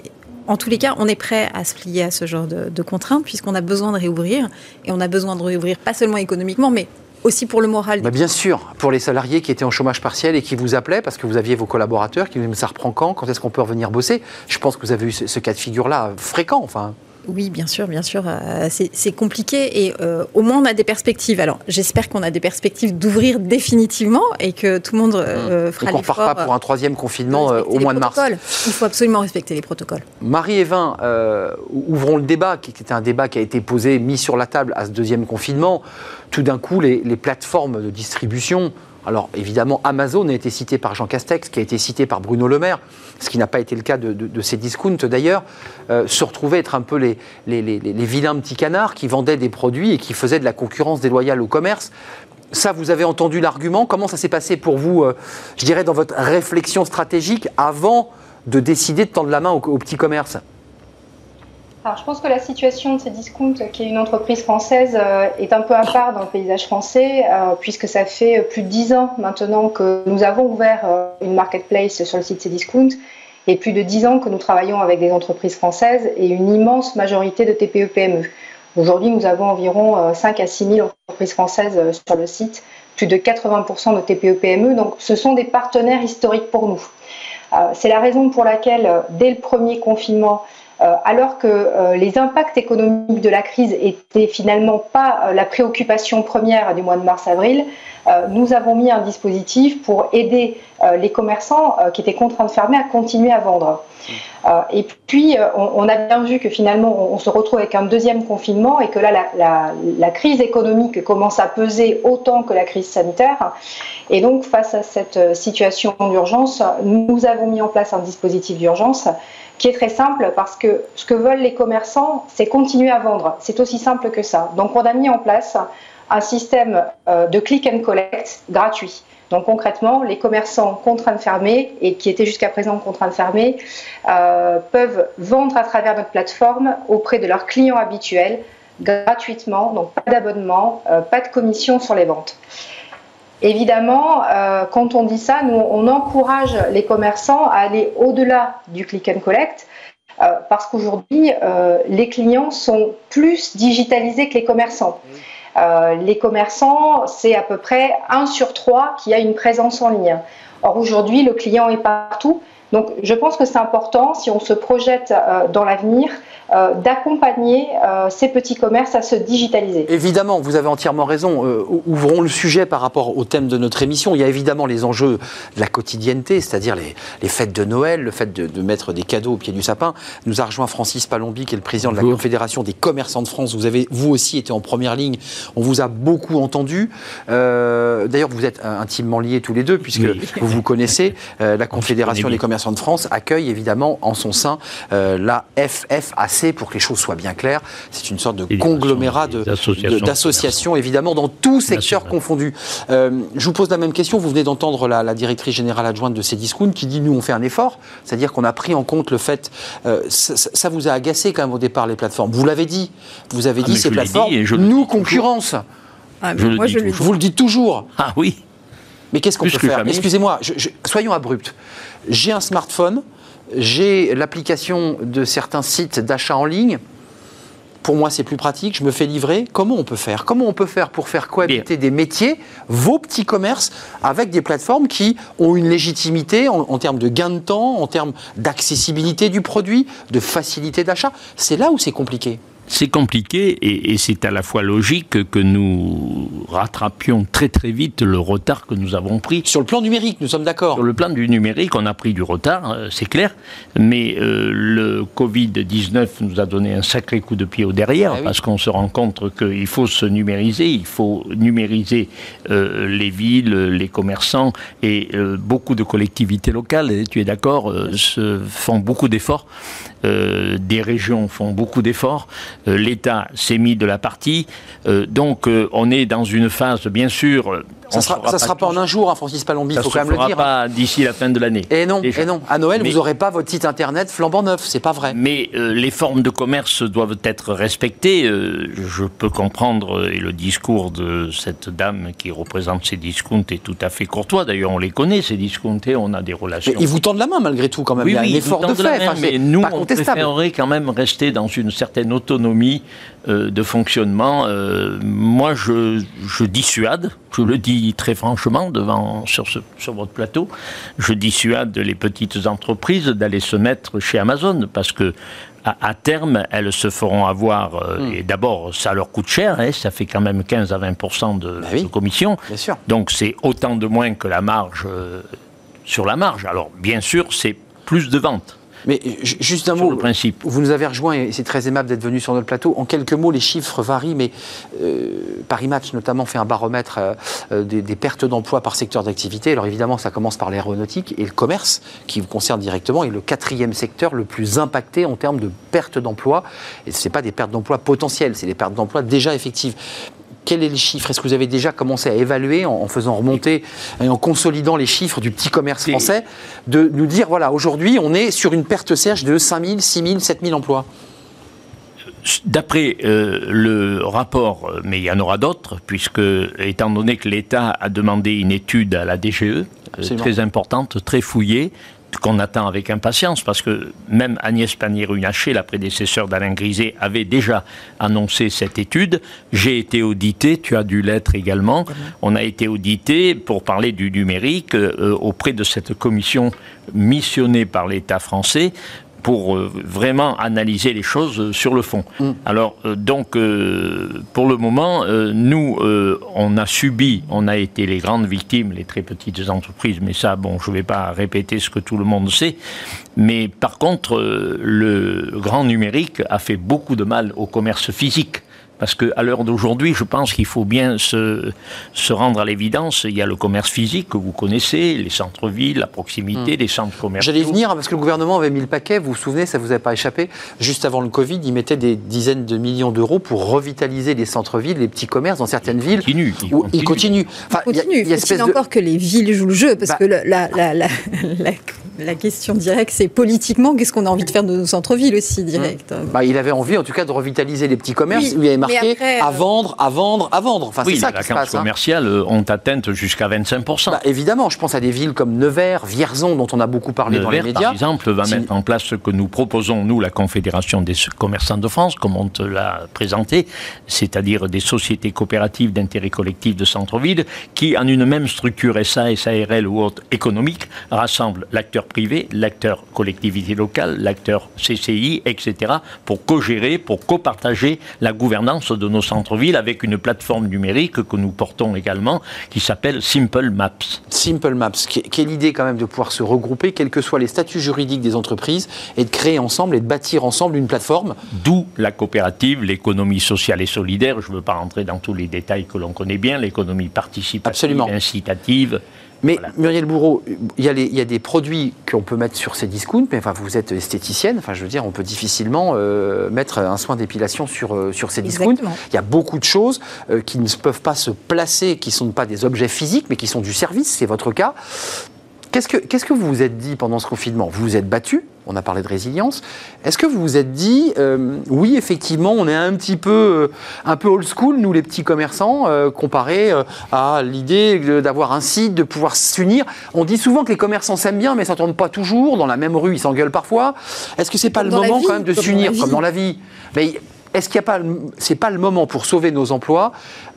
en tous les cas, on est prêt à se plier à ce genre de, de contraintes puisqu'on a besoin de réouvrir et on a besoin de réouvrir pas seulement économiquement, mais aussi pour le moral bah Bien sûr, pour les salariés qui étaient en chômage partiel et qui vous appelaient parce que vous aviez vos collaborateurs qui vous disaient ça reprend quand? Quand est-ce qu'on peut revenir bosser? Je pense que vous avez eu ce, cas de figure-là fréquent. Enfin. Oui, bien sûr, bien sûr. Euh, c'est compliqué et euh, au moins on a des perspectives. Alors j'espère qu'on a des perspectives d'ouvrir définitivement et que tout le monde euh, mmh. fera l'effort. On ne part pas pour un troisième confinement au mois de mars. Il faut absolument respecter les protocoles. Marie-Evin, ouvrons le débat, qui était un débat qui a été posé, mis sur la table à ce deuxième confinement tout d'un coup, les, plateformes de distribution, alors évidemment, Amazon a été cité par Jean Castex, qui a été cité par Bruno Le Maire, ce qui n'a pas été le cas de, ces discounts d'ailleurs, euh, se retrouvaient être un peu les, vilains petits canards qui vendaient des produits et qui faisaient de la concurrence déloyale au commerce. Ça, vous avez entendu l'argument. Comment ça s'est passé pour vous, euh, je dirais, dans votre réflexion stratégique avant de décider de tendre la main au, au petit commerce? Alors, je pense que la situation de ces discounts, qui est une entreprise française, euh, est un peu à part dans le paysage français, euh, puisque ça fait plus de dix ans maintenant que nous avons ouvert euh, une marketplace sur le site Cdiscount, et plus de dix ans que nous travaillons avec des entreprises françaises et une immense majorité de TPE-PME. Aujourd'hui, nous avons environ 5 à 6 000 entreprises françaises sur le site, plus de 80% de TPE-PME, donc ce sont des partenaires historiques pour nous. C'est la raison pour laquelle, dès le premier confinement, alors que euh, les impacts économiques de la crise étaient finalement pas euh, la préoccupation première du mois de mars-avril, nous avons mis un dispositif pour aider les commerçants qui étaient contraints de fermer à continuer à vendre. et puis, on, a bien vu que finalement, on, se retrouve avec un deuxième confinement et que là, la, crise économique commence à peser autant que la crise sanitaire. Et donc, face à cette situation d'urgence, nous avons mis en place un dispositif d'urgence qui est très simple parce que ce que veulent les commerçants, c'est continuer à vendre. C'est aussi simple que ça. Donc on a mis en place un système euh, de click and collect gratuit. Donc concrètement, les commerçants contraints de fermer et qui étaient jusqu'à présent contraints de fermer euh, peuvent vendre à travers notre plateforme auprès de leurs clients habituels gratuitement, donc pas d'abonnement, euh, pas de commission sur les ventes. Évidemment, quand on dit ça, nous, on encourage les commerçants à aller au-delà du click and collect parce qu'aujourd'hui, les clients sont plus digitalisés que les commerçants. Les commerçants, c'est à peu près 1 sur 3 qui a une présence en ligne. Or, aujourd'hui, le client est partout. Donc, je pense que c'est important, si on se projette dans l'avenir, euh, d'accompagner euh, ces petits commerces à se digitaliser. Évidemment, vous avez entièrement raison. Euh, ouvrons le sujet par rapport au thème de notre émission. Il y a évidemment les enjeux de la quotidienneté, c'est-à-dire les, fêtes de Noël, le fait de, mettre des cadeaux au pied du sapin. Nous a rejoint Francis Palombi, qui est le président de la Confédération des commerçants de France. Vous avez, vous aussi, été en première ligne. On vous a beaucoup entendu. D'ailleurs, vous êtes intimement liés tous les deux, puisque vous vous connaissez. la Confédération des commerçants de France accueille évidemment en son sein la FFAC pour que les choses soient bien claires. C'est une sorte de conglomérat d'associations, évidemment, dans tous secteurs confondus. Euh, je vous pose la même question. Vous venez d'entendre la, directrice générale adjointe de Cdiscount qui dit nous, on fait un effort. C'est-à-dire qu'on a pris en compte le fait. Euh, ça, vous a agacé quand même au départ, les plateformes. Vous l'avez dit. Vous avez ah, dit ces plateformes nous concurrence. Ah, je moi, je vous le dites toujours. Ah oui. Mais qu'est-ce qu'on peut faire? Excusez-moi, soyons abrupts. J'ai un smartphone j'ai l'application de certains sites d'achat en ligne. pour moi c'est plus pratique, je me fais livrer. Comment on peut faire? Comment on peut faire pour faire cohabiter des métiers, vos petits commerces, avec des plateformes qui ont une légitimité en, termes de gain de temps, en termes d'accessibilité du produit, de facilité d'achat? C'est là où c'est compliqué c'est compliqué et, c'est à la fois logique que nous rattrapions très très vite le retard que nous avons pris. Sur le plan numérique, nous sommes d'accord. Sur le plan du numérique, on a pris du retard, euh, c'est clair, mais euh, le Covid-19 nous a donné un sacré coup de pied au derrière ah parce qu'on se rend compte qu'il faut se numériser, il faut numériser euh, les villes, les commerçants et beaucoup de collectivités locales, et tu es d'accord, se font beaucoup d'efforts. des régions font beaucoup d'efforts. Euh, l'État s'est mis de la partie. Euh, donc euh, on est dans une phase, bien sûr, ça ne sera, pas, en un jour, hein, Francis Palombi, il faut quand même le dire. Ça ne sera pas d'ici la fin de l'année. Et non, et non. À Noël, vous n'aurez pas votre site internet flambant neuf, c'est pas vrai. Mais euh, les formes de commerce doivent être respectées. Euh, je peux comprendre, euh, et le discours de cette dame qui représente ces discounts est tout à fait courtois. D'ailleurs, on les connaît, ces discountés, on a des relations. Mais ils vous tendent la main malgré tout, quand même. Oui, il y a un effort de fait. mais nous, on préférerait quand même rester dans une certaine autonomie de fonctionnement. moi, je, je dissuade, je le dis très franchement devant, sur, sur votre plateau, je dissuade les petites entreprises d'aller se mettre chez Amazon parce que à, terme, elles se feront avoir. Euh, hmm. Et d'abord, ça leur coûte cher, hein, ça fait quand même 15 à 20% de, bah commission. Donc c'est autant de moins que la marge euh, sur la marge. Alors bien sûr, c'est plus de ventes. Mais juste un mot, principe. vous nous avez rejoint et c'est très aimable d'être venu sur notre plateau. En quelques mots, les chiffres varient, mais euh, Paris Match notamment fait un baromètre euh, euh, des, pertes d'emplois par secteur d'activité. Alors évidemment, ça commence par l'aéronautique et le commerce, qui vous concerne directement, est le quatrième secteur le plus impacté en termes de pertes d'emplois. Et ce n'est pas des pertes d'emplois potentielles, c'est des pertes d'emplois déjà effectives quel est le chiffre? Est-ce que vous avez déjà commencé à évaluer en, faisant remonter et en consolidant les chiffres du petit commerce français, de nous dire, voilà, aujourd'hui, on est sur une perte sèche de 5 000, 6 000, 7 000 emplois? D'après euh, le rapport, mais il y en aura d'autres, puisque étant donné que l'État a demandé une étude à la DGE, euh, très importante, très fouillée, qu'on attend avec impatience, parce que même Agnès Pannier-Runacher, la prédécesseur d'Alain Griset, avait déjà annoncé cette étude. J'ai été audité, tu as dû l'être également. On a été audité pour parler du numérique euh, auprès de cette commission missionnée par l'État français pour euh, vraiment analyser les choses euh, sur le fond. Mm. Alors, euh, donc, pour le moment, nous, on a subi, on a été les grandes victimes, les très petites entreprises, mais ça, bon, je ne vais pas répéter ce que tout le monde sait. Mais par contre, le grand numérique a fait beaucoup de mal au commerce physique. Parce qu'à l'heure d'aujourd'hui, je pense qu'il faut bien se, se rendre à l'évidence. Il y a le commerce physique que vous connaissez, les centres-villes, la proximité, hmm. les centres commerciaux. J'allais venir parce que le gouvernement avait mis le paquet, vous vous souvenez, ça ne vous a pas échappé. Juste avant le Covid, il mettait des dizaines de millions d'euros pour revitaliser les centres-villes, les petits commerces dans certaines villes. Continue, il, continue. il continue. Enfin, il continue. Il, y a, encore que les villes jouent le jeu? Parce bah que la, la, [LAUGHS] la, la, question directe, c'est politiquement, qu'est-ce qu'on a envie de faire de nos centres-villes aussi, direct? Bah, Il avait envie, en tout cas, de revitaliser les petits commerces. il y avait à euh, vendre, à vendre, à vendre. Enfin, oui, ça les vacances hein. commerciales euh, ont atteint jusqu'à 25%. Bah, évidemment, je pense à des villes comme Nevers, Vierzon, dont on a beaucoup parlé dans les médias. par exemple, va mettre en place ce que nous proposons, nous, la Confédération des commerçants de France, comme on te l'a présenté, c'est-à-dire des sociétés coopératives d'intérêt collectif de centre-ville, qui, en une même structure SA, SARL ou autre économique, rassemblent l'acteur privé, l'acteur collectivité locale, l'acteur CCI, etc., pour co-gérer, pour copartager la gouvernance de nos centre-ville avec une plateforme numérique que nous portons également qui s'appelle Simple Maps. Simple Maps, qui est, l'idée quand même de pouvoir se regrouper, quels que soient les statuts juridiques des entreprises, et de créer ensemble et de bâtir ensemble une plateforme. D'où la coopérative, l'économie sociale et solidaire. Je ne veux pas rentrer dans tous les détails que l'on connaît bien, l'économie participative, Absolument. incitative. Mais Muriel Bourreau, il y, a il y, a des produits qu'on peut mettre sur ces discounts, mais enfin, vous êtes esthéticienne, enfin, je veux dire, on peut difficilement euh, mettre un soin d'épilation sur, euh, sur ces discounts. Il y a beaucoup de choses euh, qui ne peuvent pas se placer, qui ne sont pas des objets physiques, mais qui sont du service, c'est votre cas. Qu'est-ce que, qu'est-ce que vous vous êtes dit pendant ce confinement? Vous vous êtes battu, on a parlé de résilience. Est-ce que vous vous êtes dit, euh, oui, effectivement, on est un petit peu, euh, un peu old school, nous les petits commerçants, euh, comparé à l'idée d'avoir un site, de pouvoir s'unir? On dit souvent que les commerçants s'aiment bien, mais s'entendent pas toujours. Dans la même rue, ils s'engueulent parfois. Est-ce que c'est pas le moment quand même de s'unir, comme dans la vie? Mais est-ce qu'il n'y a pas, c'est pas le moment pour sauver nos emplois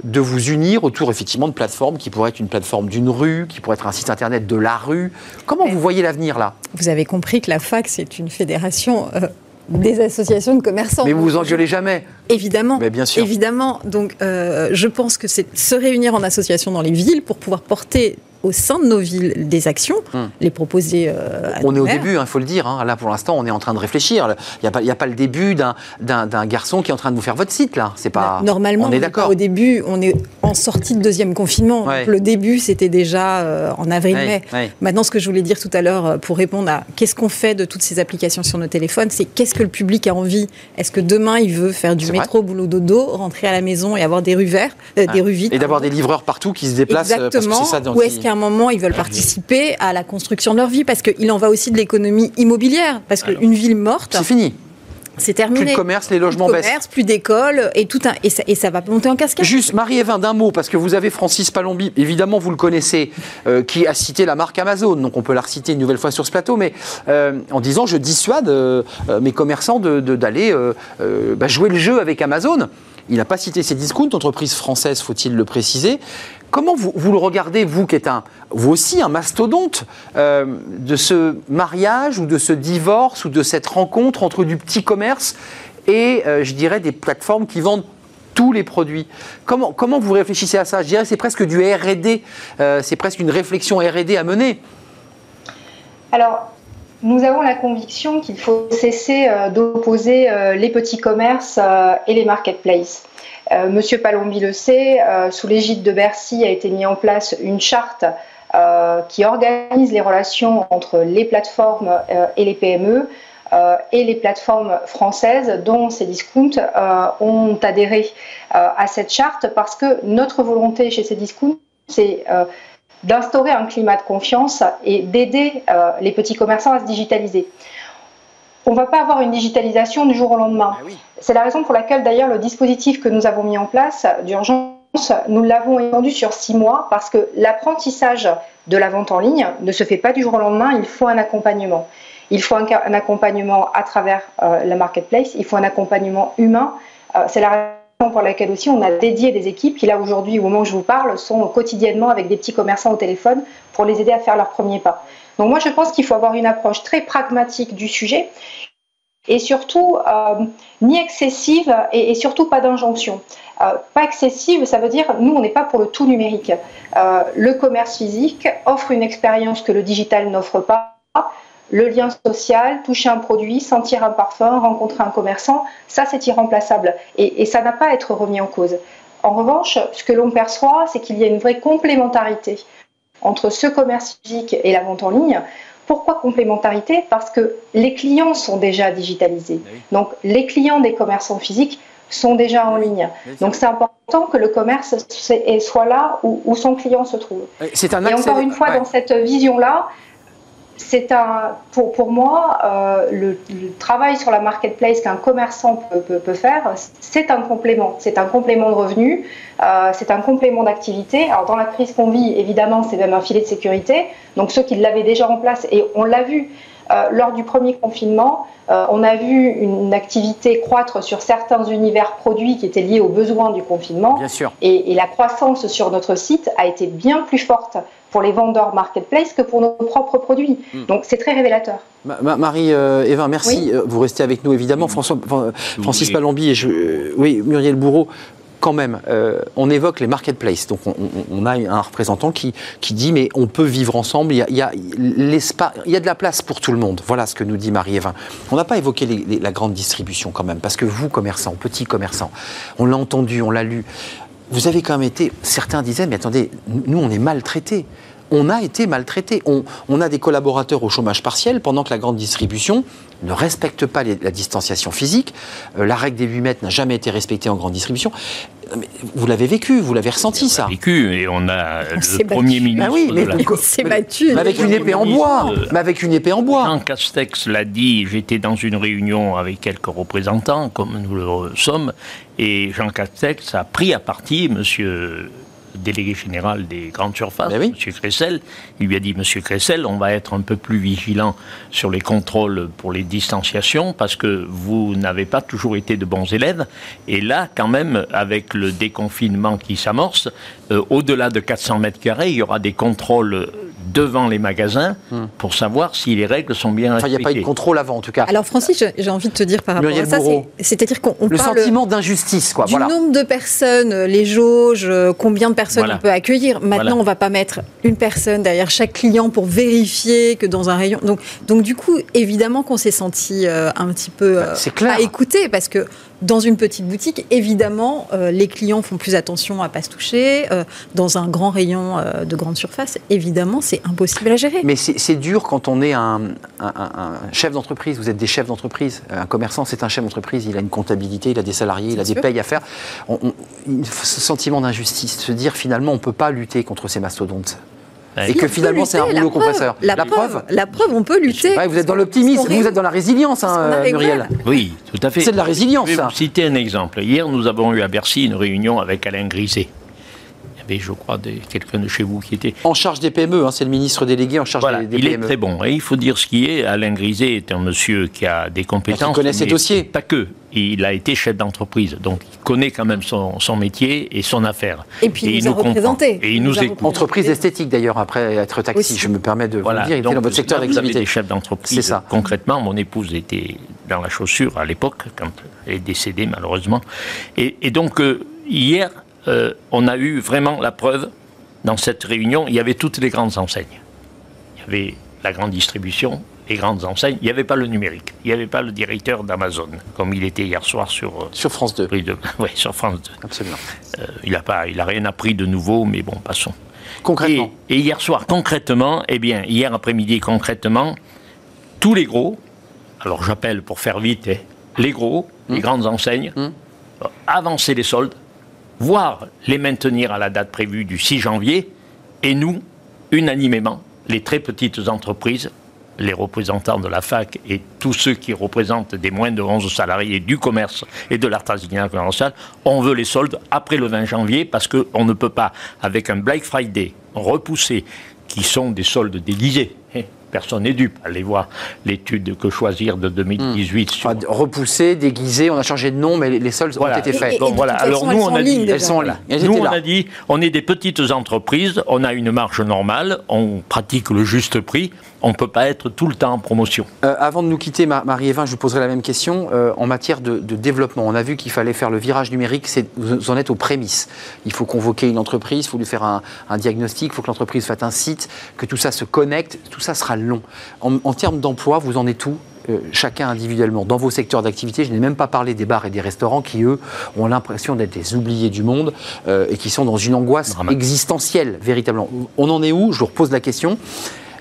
de vous unir autour effectivement de plateformes qui pourraient être une plateforme d'une rue, qui pourrait être un site internet de la rue? Comment vous voyez l'avenir là? Vous avez compris que la fac c'est une fédération. Euh, des associations de commerçants. Mais vous vous engueulez jamais Évidemment. Mais bien sûr. Évidemment. Donc, euh, je pense que c'est se réunir en association dans les villes pour pouvoir porter au sein de nos villes des actions, hmm. les proposer euh, On est au début, il hein, faut le dire. Hein. Là, pour l'instant, on est en train de réfléchir. Il n'y a, pas le début d'un garçon qui est en train de vous faire votre site, là. C'est pas. Normalement, on est d'accord. Au début, on est en sortie de deuxième confinement. le début, c'était déjà euh, en avril-mai. Maintenant, ce que je voulais dire tout à l'heure euh, pour répondre à qu'est-ce qu'on fait de toutes ces applications sur nos téléphones, c'est qu'est-ce que le public a envie? Est-ce que demain, il veut faire du métro, boulot, dodo, rentrer à la maison et avoir des rues vertes, des rues vides? Et d'avoir des livreurs partout qui se déplacent. Exactement. Parce que ça, Ou est-ce qu'à un moment, ils veulent participer à la construction de leur vie Parce qu'il en va aussi de l'économie immobilière. Parce qu'une ville morte. C'est fini. C'est terminé. Plus de commerce, les logements plus de commerce, Plus d'écoles, et, tout un, et, ça, et ça va monter en cascade. Juste, Marie-Evin, d'un mot, parce que vous avez Francis Palombi, évidemment vous le connaissez, euh, qui a cité la marque Amazon, donc on peut la reciter une nouvelle fois sur ce plateau, mais euh, en disant je dissuade euh, mes commerçants d'aller de, bah, jouer le jeu avec Amazon. Il n'a pas cité ces discounts, entreprise française, faut-il le préciser. Comment vous, vous, le regardez, vous qui êtes un, vous aussi un mastodonte euh, de ce mariage ou de ce divorce ou de cette rencontre entre du petit commerce et, euh, je dirais, des plateformes qui vendent tous les produits? Comment, comment vous réfléchissez à ça? Je dirais que c'est presque du R&D, euh, c'est presque une réflexion R&D à mener. Alors, nous avons la conviction qu'il faut cesser d'opposer les petits commerces et les marketplaces. Euh, Monsieur Palombi le sait, euh, sous l'égide de Bercy a été mis en place une charte euh, qui organise les relations entre les plateformes et les PME et les plateformes françaises dont ces discounts ont adhéré à cette charte parce que notre volonté chez ces discounts, c'est d'instaurer un climat de confiance et d'aider les petits commerçants à se digitaliser on ne va pas avoir une digitalisation du jour au lendemain. Ah C'est la raison pour laquelle d'ailleurs le dispositif que nous avons mis en place d'urgence, nous l'avons étendu sur six mois parce que l'apprentissage de la vente en ligne ne se fait pas du jour au lendemain, il faut un accompagnement. Il faut un, accompagnement à travers euh, la marketplace, il faut un accompagnement humain. Euh, c'est la raison pour laquelle aussi on a dédié des équipes qui là aujourd'hui, au moment où je vous parle, sont quotidiennement avec des petits commerçants au téléphone pour les aider à faire leurs premiers pas. Donc moi, je pense qu'il faut avoir une approche très pragmatique du sujet et surtout euh, ni excessive et, surtout pas d'injonction. Euh, pas excessive, ça veut dire nous, on n'est pas pour le tout numérique. Euh, le commerce physique offre une expérience que le digital n'offre pas. Le lien social, toucher un produit, sentir un parfum, rencontrer un commerçant, ça c'est irremplaçable et, et ça n'a pas à être remis en cause. En revanche, ce que l'on perçoit, c'est qu'il y a une vraie complémentarité entre ce commerce physique et la vente en ligne. Pourquoi complémentarité? Parce que les clients sont déjà digitalisés. Donc les clients des commerçants physiques sont déjà en ligne. Donc c'est important que le commerce soit là où, son client se trouve. C'est un Et encore une fois, dans cette vision-là, c'est un, pour, pour moi, euh, le, travail sur la marketplace qu'un commerçant peut, peut, faire, c'est un complément. C'est un complément de revenu, euh, c'est un complément d'activité. Alors, dans la crise qu'on vit, évidemment, c'est même un filet de sécurité. Donc, ceux qui l'avaient déjà en place, et on l'a vu euh, lors du premier confinement, on a vu une activité croître sur certains univers produits qui étaient liés aux besoins du confinement. Bien sûr. Et, et la croissance sur notre site a été bien plus forte pour les vendeurs marketplace que pour nos propres produits. Hmm. Donc c'est très révélateur. Marie-Évin, euh, merci. Euh, vous restez avec nous évidemment. François, Francis Palombi et je, euh, oui, Muriel Bourreau quand même, on évoque les marketplaces. Donc, on, a un représentant qui, qui dit mais on peut vivre ensemble. Il y, a, il, y a il y a de la place pour tout le monde. Voilà ce que nous dit Marie-Évin. On n'a pas évoqué la grande distribution quand même, parce que vous, commerçants, petits commerçants, on l'a entendu, on l'a lu vous avez quand même été, certains disaient, mais attendez, nous on est maltraités. On a été maltraités. On, a des collaborateurs au chômage partiel pendant que la grande distribution ne respecte pas la distanciation physique. Euh, la règle des 8 mètres n'a jamais été respectée en grande distribution. vous l'avez vécu, vous l'avez ressenti, ça. vécu, et on a le premier ministre. Bah oui, mais c'est battu. Mais avec une épée en bois. Mais avec une épée en bois. Jean Castex l'a dit, j'étais dans une réunion avec quelques représentants, comme nous le sommes, et Jean Castex a pris à partie M. délégué général des grandes surfaces, Ben oui. M. Cressel. Il lui a dit, Monsieur Cressel, on va être un peu plus vigilant sur les contrôles pour les distanciations parce que vous n'avez pas toujours été de bons élèves. Et là, quand même, avec le déconfinement qui s'amorce, euh, au-delà de 400 mètres carrés, il y aura des contrôles devant les magasins pour savoir si les règles sont bien Hmm. Enfin, il n'y a pas eu de respectées. contrôle avant, en tout cas. Alors Francis, j'ai- envie de te dire par rapport Muriel à ça, c'est-à-dire qu'on on le parle sentiment d'injustice, quoi. du Voilà. nombre de personnes, euh, les jauges, euh, combien de personnes Voilà. on peut accueillir. Maintenant, Voilà. on va pas mettre une personne derrière chaque client pour vérifier que dans un rayon. Donc, donc du coup, évidemment qu'on s'est senti euh, un petit peu Bah, euh, c'est clair. à écouter parce que dans une petite boutique, évidemment, euh, les clients font plus attention à pas se toucher. Euh, dans un grand rayon euh, de grande surface, évidemment, c'est impossible à gérer. Mais c'est dur quand on est un, un- un- un chef d'entreprise. Vous êtes des chefs d'entreprise. Un commerçant, c'est un chef d'entreprise. Il a une comptabilité, il a des salariés, il a des payes à faire. On- on- il- ce sentiment d'injustice, se dire finalement, on ne peut pas lutter contre ces mastodontes. Ouais. Et Si, que finalement, c'est un rouleau preuve, compresseur. La, preuve, la preuve, on peut lutter. Ouais, vous êtes dans l'optimisme, vous êtes dans la résilience, hein, Muriel. Oui, tout à fait. C'est de la résilience, Je vais ça. vous citer un exemple. Hier, nous avons eu à Bercy une réunion avec Alain Griset. Il y avait, je crois, quelqu'un de chez vous qui était. En charge des PME, hein, c'est le ministre délégué en charge Voilà, des, des il est PME. très bon. Et il faut dire ce qui est. Alain Griset est un monsieur qui a des compétences. connaît ses dossiers. Pas que. Il a été chef d'entreprise. Donc, il connaît quand même son, son métier et son affaire. Et puis, il nous a comprend. représentés. Et Il il nous nous a écoute. Entreprise esthétique d'ailleurs, après être taxi, Aussi. je me permets de vous le dire, il était dans votre secteur là, vous avez d'activité. des chefs d'entreprise. C'est ça. Concrètement, mon épouse était dans la chaussure à l'époque, quand elle est décédée malheureusement. Et, et donc, euh, hier, euh, on a eu vraiment la preuve, dans cette réunion, il y avait toutes les grandes enseignes. Il y avait la grande distribution, les grandes enseignes, il n'y avait pas le numérique. Il n'y avait pas le directeur d'Amazon, comme il était hier soir sur, Sur France 2, Prix de- [LAUGHS] ouais, sur France 2. absolument. Euh, il n'a rien appris de nouveau, mais bon, passons. Concrètement. Et, et hier soir, concrètement, eh bien, hier après-midi, concrètement, tous les gros, alors j'appelle pour faire vite, eh, les gros, les grandes enseignes, Hum. euh, avancer les soldes, voire les maintenir à la date prévue du 6 janvier, et nous, unanimement, les très petites entreprises, les représentants de la fac et tous ceux qui représentent des moins de 11 salariés du commerce et de l'artisanat commercial, on veut les soldes après le 20 janvier parce qu'on ne peut pas, avec un Black Friday repoussé, qui sont des soldes déguisés, personne n'est dupe, allez voir l'étude que choisir de 2018 sur... Enfin, repoussé, déguisé, on a changé de nom, mais les, les soldes ont été Bon, de voilà. Alors nous, elles on a dit. Elles sont. Elles nous, on là. a dit, on est des petites entreprises, on a une marge normale, on pratique le juste prix, on ne peut pas être tout le temps en promotion. Euh, avant de nous quitter, Ma- Marie-Évin, je vous poserai la même question. Euh, en matière de, de développement, on a vu qu'il fallait faire le virage numérique, vous en êtes aux prémices. Il faut convoquer une entreprise, il faut lui faire un, un diagnostic, il faut que l'entreprise fasse un site, que tout ça se connecte, tout ça sera long. En, en termes d'emploi, vous en êtes où euh, chacun individuellement, dans vos secteurs d'activité, je n'ai même pas parlé des bars et des restaurants qui, eux, ont l'impression d'être des oubliés du monde euh, et qui sont dans une angoisse Dramatique. existentielle, véritablement. On en est où? Je vous repose la question.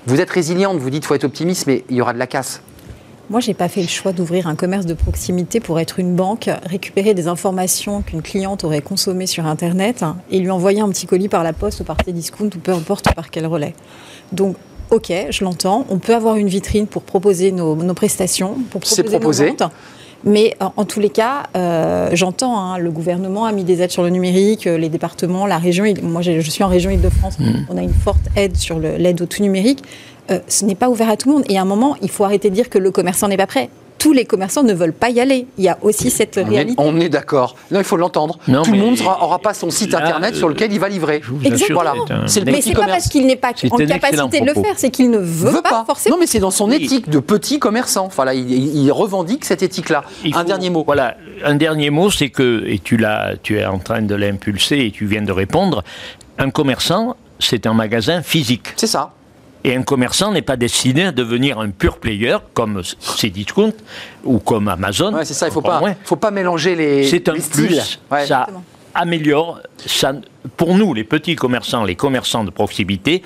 Vous êtes résiliente, vous dites qu'il faut être optimiste, mais il y aura de la casse. Moi, j'ai pas fait le choix d'ouvrir un commerce de proximité pour être une banque, récupérer des informations qu'une cliente aurait consommées sur Internet et lui envoyer un petit colis par la poste ou par Cdiscount ou peu importe par quel relais. Donc, ok, je l'entends. On peut avoir une vitrine pour proposer nos, nos prestations, pour proposer proposé. nos ventes. Mais en, tous les cas, euh, j'entends, hein, le gouvernement a mis des aides sur le numérique, euh, les départements, la région. il- moi, je suis en région Île-de-France. On a une forte aide sur l'aide au tout numérique. Euh, ce n'est pas ouvert à tout le monde. Et à un moment, il faut arrêter de dire que le commerçant n'est pas prêt. Tous les commerçants ne veulent pas y aller. Il y a aussi cette On est, réalité. on est d'accord. Non, il faut l'entendre. Tout le monde n'aura pas son site là, internet sur lequel il va livrer. Exactement. Voilà. c'est le Mais petit c'est pas parce qu'il n'est pas en capacité de le faire, c'est qu'il ne veut, Veut pas, forcément. Non, mais c'est dans son Oui. éthique de petit commerçant. Voilà, il, il revendique cette éthique-là. Un faut- dernier mot. Voilà, un dernier mot, c'est que, et tu, l'as, tu es en train de l'impulser et tu viens de répondre, un commerçant, c'est un magasin physique. C'est ça. Et un commerçant n'est pas destiné à devenir un pur player comme Cdiscount ou comme Amazon. Ouais, c'est ça. Il faut encore pas, faut pas mélanger les, C'est un les styles. plus. Ouais. Ça Exactement. améliore. Ça, pour nous, les petits commerçants, les commerçants de proximité,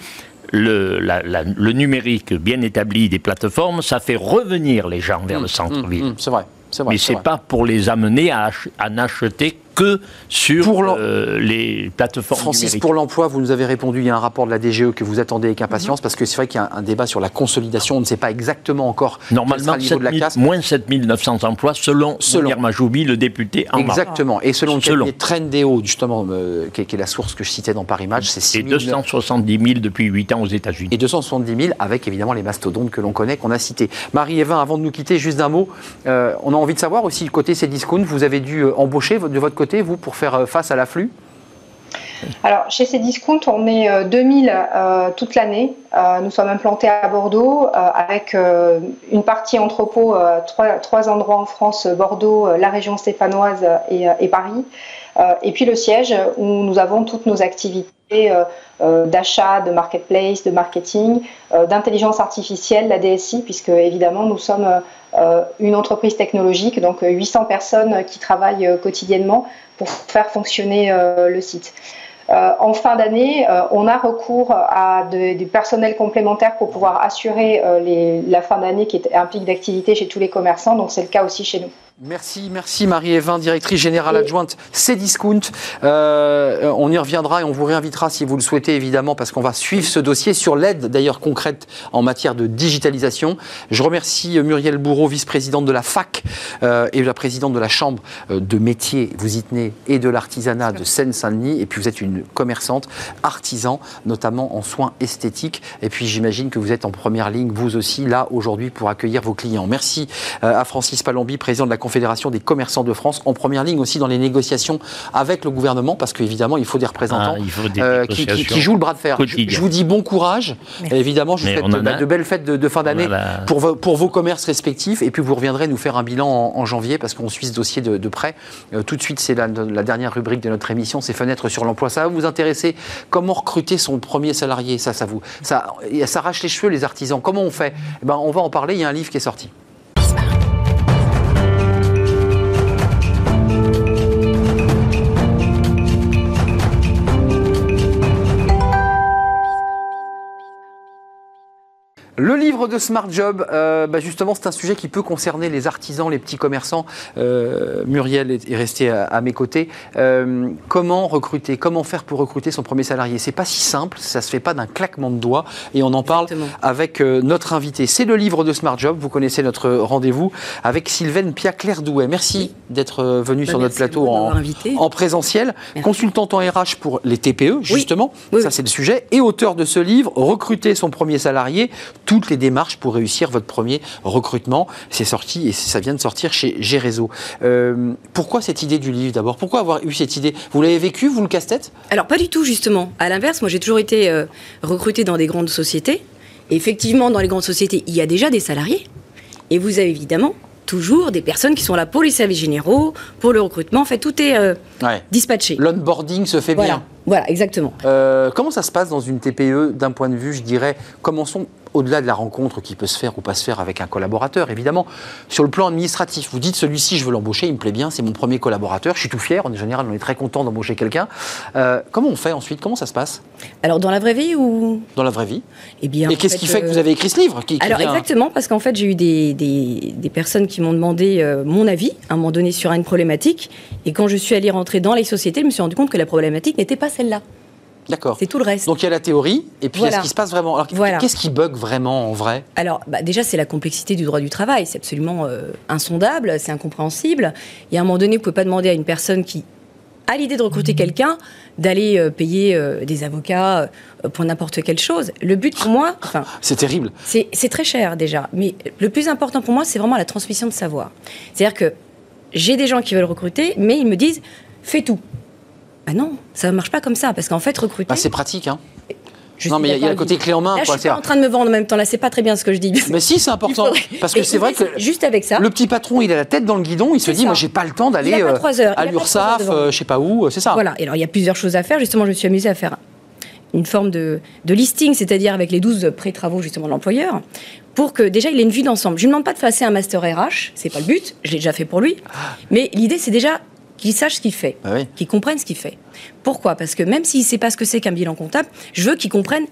le, la- la- le numérique bien établi des plateformes, ça fait revenir les gens vers le centre-ville. Hum, c'est vrai. C'est vrai. Mais c'est c'est vrai. pas pour les amener à, ach- à n'acheter que sur euh, les plateformes Francis, pour l'emploi, vous nous avez répondu, il y a un rapport de la DGE que vous attendez avec impatience, parce que c'est vrai qu'il y a un, débat sur la consolidation, on ne sait pas exactement encore Normalement, niveau de la casse. moins 7900 emplois, selon, selon Majoubi, le député en Exactement, et selon, selon. le Trendéo, justement, euh, qui, est, la source que je citais dans Paris Match, c'est 6 270 000 depuis 8 ans aux États-Unis. Et 270 000 avec évidemment les mastodontes que l'on connaît, qu'on a cités. Marie-Evin, avant de nous quitter, juste d'un mot, euh, on a envie de savoir aussi le côté Cdiscount, vous avez dû embaucher de votre côté, vous, pour faire face à l'afflux? Alors, chez Cdiscount, on est 2000 euh, euh, toute l'année. Euh, nous sommes implantés à Bordeaux avec une partie entrepôt, trois, endroits en France, Bordeaux, la région stéphanoise et, Paris. et puis le siège où nous avons toutes nos activités d'achat, de marketplace, de marketing, d'intelligence artificielle, la DSI, puisque évidemment nous sommes une entreprise technologique, donc 800 personnes qui travaillent quotidiennement pour faire fonctionner le site. Euh, en fin d'année, euh, on a recours à du personnel complémentaire pour pouvoir assurer euh, la fin d'année qui est un d'activité chez tous les commerçants. Donc c'est le cas aussi chez nous. Merci, merci Marie-Evin, directrice générale adjointe Cdiscount. Euh, on y reviendra et on vous réinvitera si vous le souhaitez évidemment parce qu'on va suivre ce dossier sur l'aide d'ailleurs concrète en matière de digitalisation. Je remercie Muriel Bourreau, vice-présidente de la FAC euh, et la présidente de la Chambre euh, de métier, vous y tenez, et de l'artisanat de Seine-Saint-Denis. Et puis vous êtes une commerçante, artisan, notamment en soins esthétiques. Et puis j'imagine que vous êtes en première ligne, vous aussi, là aujourd'hui pour accueillir vos clients. Merci à Francis Palombi, président de la Confédération des commerçants de France, en première ligne aussi dans les négociations avec le gouvernement, parce qu'évidemment, il faut des représentants ah, euh, qui, jouent le bras de fer. Je, vous dis bon courage. évidemment, je vous souhaite bah, de, belles fêtes de, fin d'année pour, vos, pour vos commerces respectifs. Et puis, vous reviendrez nous faire un bilan en, janvier, parce qu'on suit ce dossier de, près. Euh, tout de suite, c'est la, dernière rubrique de notre émission, c'est Fenêtres sur l'emploi. Ça va vous intéresser Comment recruter son premier salarié? Ça, ça vous, ça, ça arrache les cheveux, les artisans. Comment on fait? Eh ben, On va en parler. Il y a un livre qui est sorti. Le livre de Smart Job, euh, bah, justement, c'est un sujet qui peut concerner les artisans, les petits commerçants. Euh, Muriel est, restée à, mes côtés. Euh, comment recruter Comment faire pour recruter son premier salarié? C'est pas si simple, ça se fait pas d'un claquement de doigts. Et on en parle avec notre invité. C'est le livre de Smart Job. Vous connaissez notre rendez-vous avec Sylvaine Pia-Claire-Douet. Merci d'être venue bah, sur notre plateau en, en, présentiel. Consultante en RH pour les TPE, justement. ça, c'est le sujet. Et auteur de ce livre, Recruter son premier salarié toutes les démarches pour réussir votre premier recrutement. C'est sorti et ça vient de sortir chez Gérézo. Euh, pourquoi cette idée du livre d'abord? Pourquoi avoir eu cette idée? Vous l'avez vécu, vous le casse-tête? Alors pas du tout justement. À l'inverse, moi j'ai toujours été euh, recruté dans des grandes sociétés. effectivement, dans les grandes sociétés, il y a déjà des salariés. Et vous avez évidemment toujours des personnes qui sont là pour les services généraux, pour le recrutement. En fait, tout est euh, dispatché. L'onboarding se fait bien. Voilà, exactement. comment ça se passe dans une TPE d'un point de vue, je dirais, commençons au-delà de la rencontre qui peut se faire ou pas se faire avec un collaborateur, évidemment, sur le plan administratif, vous dites celui-ci, je veux l'embaucher, il me plaît bien, c'est mon premier collaborateur, je suis tout fier, en général, on est très content d'embaucher quelqu'un. Euh, comment on fait ensuite? Comment ça se passe? Alors, dans la vraie vie ou? Dans la vraie vie. Eh bien, Et qu'est-ce qui fait que vous avez écrit ce livre Alors, exactement, parce qu'en fait, j'ai eu des, des, personnes qui m'ont demandé euh, mon avis, à un moment donné, sur une problématique. Et quand je suis allée rentrer dans les sociétés, je me suis rendu compte que la problématique n'était pas celle-là. D'accord. C'est tout le reste. Donc il y a la théorie, et puis il y a ce qui se passe vraiment. Alors qu'est-ce qui bug vraiment en vrai? Alors bah, déjà, c'est la complexité du droit du travail. C'est absolument euh, insondable, c'est incompréhensible. Et à un moment donné, vous ne pouvez pas demander à une personne qui a l'idée de recruter quelqu'un d'aller euh, payer euh, des avocats pour n'importe quelle chose. Le but pour moi, enfin, c'est terrible. C'est très cher déjà, mais le plus important pour moi, c'est vraiment la transmission de savoir. C'est-à-dire que j'ai des gens qui veulent recruter, mais ils me disent fais tout. Ah non, ça ne marche pas comme ça, parce qu'en fait, recruter. Bah, c'est pratique, hein. non, mais il y, a le côté clé en main. Là, je suis pas en train de me vendre en même temps. Là, c'est pas très bien ce que je dis. Mais si, c'est important. Parce que c'est vrai que. Juste avec ça. Le petit patron, il a la tête dans le guidon. Il se dit, moi, j'ai pas le temps d'aller euh, à l'URSSAF, euh, je sais pas où. C'est ça. Voilà. Et alors, il y a plusieurs choses à faire. Justement, je me suis amusée à faire une forme de, de listing, c'est-à-dire avec les 12 pré-travaux justement de l'employeur, pour que déjà il ait une vue d'ensemble. Je ne demande pas de passer un master RH, c'est pas le but, je l'ai déjà fait pour lui, ah. mais l'idée c'est déjà qu'il sache ce qu'il fait, ah qu'il comprenne ce qu'il fait. Pourquoi? Parce que même s'il ne sait pas ce que c'est qu'un bilan comptable, je veux qu'il comprenne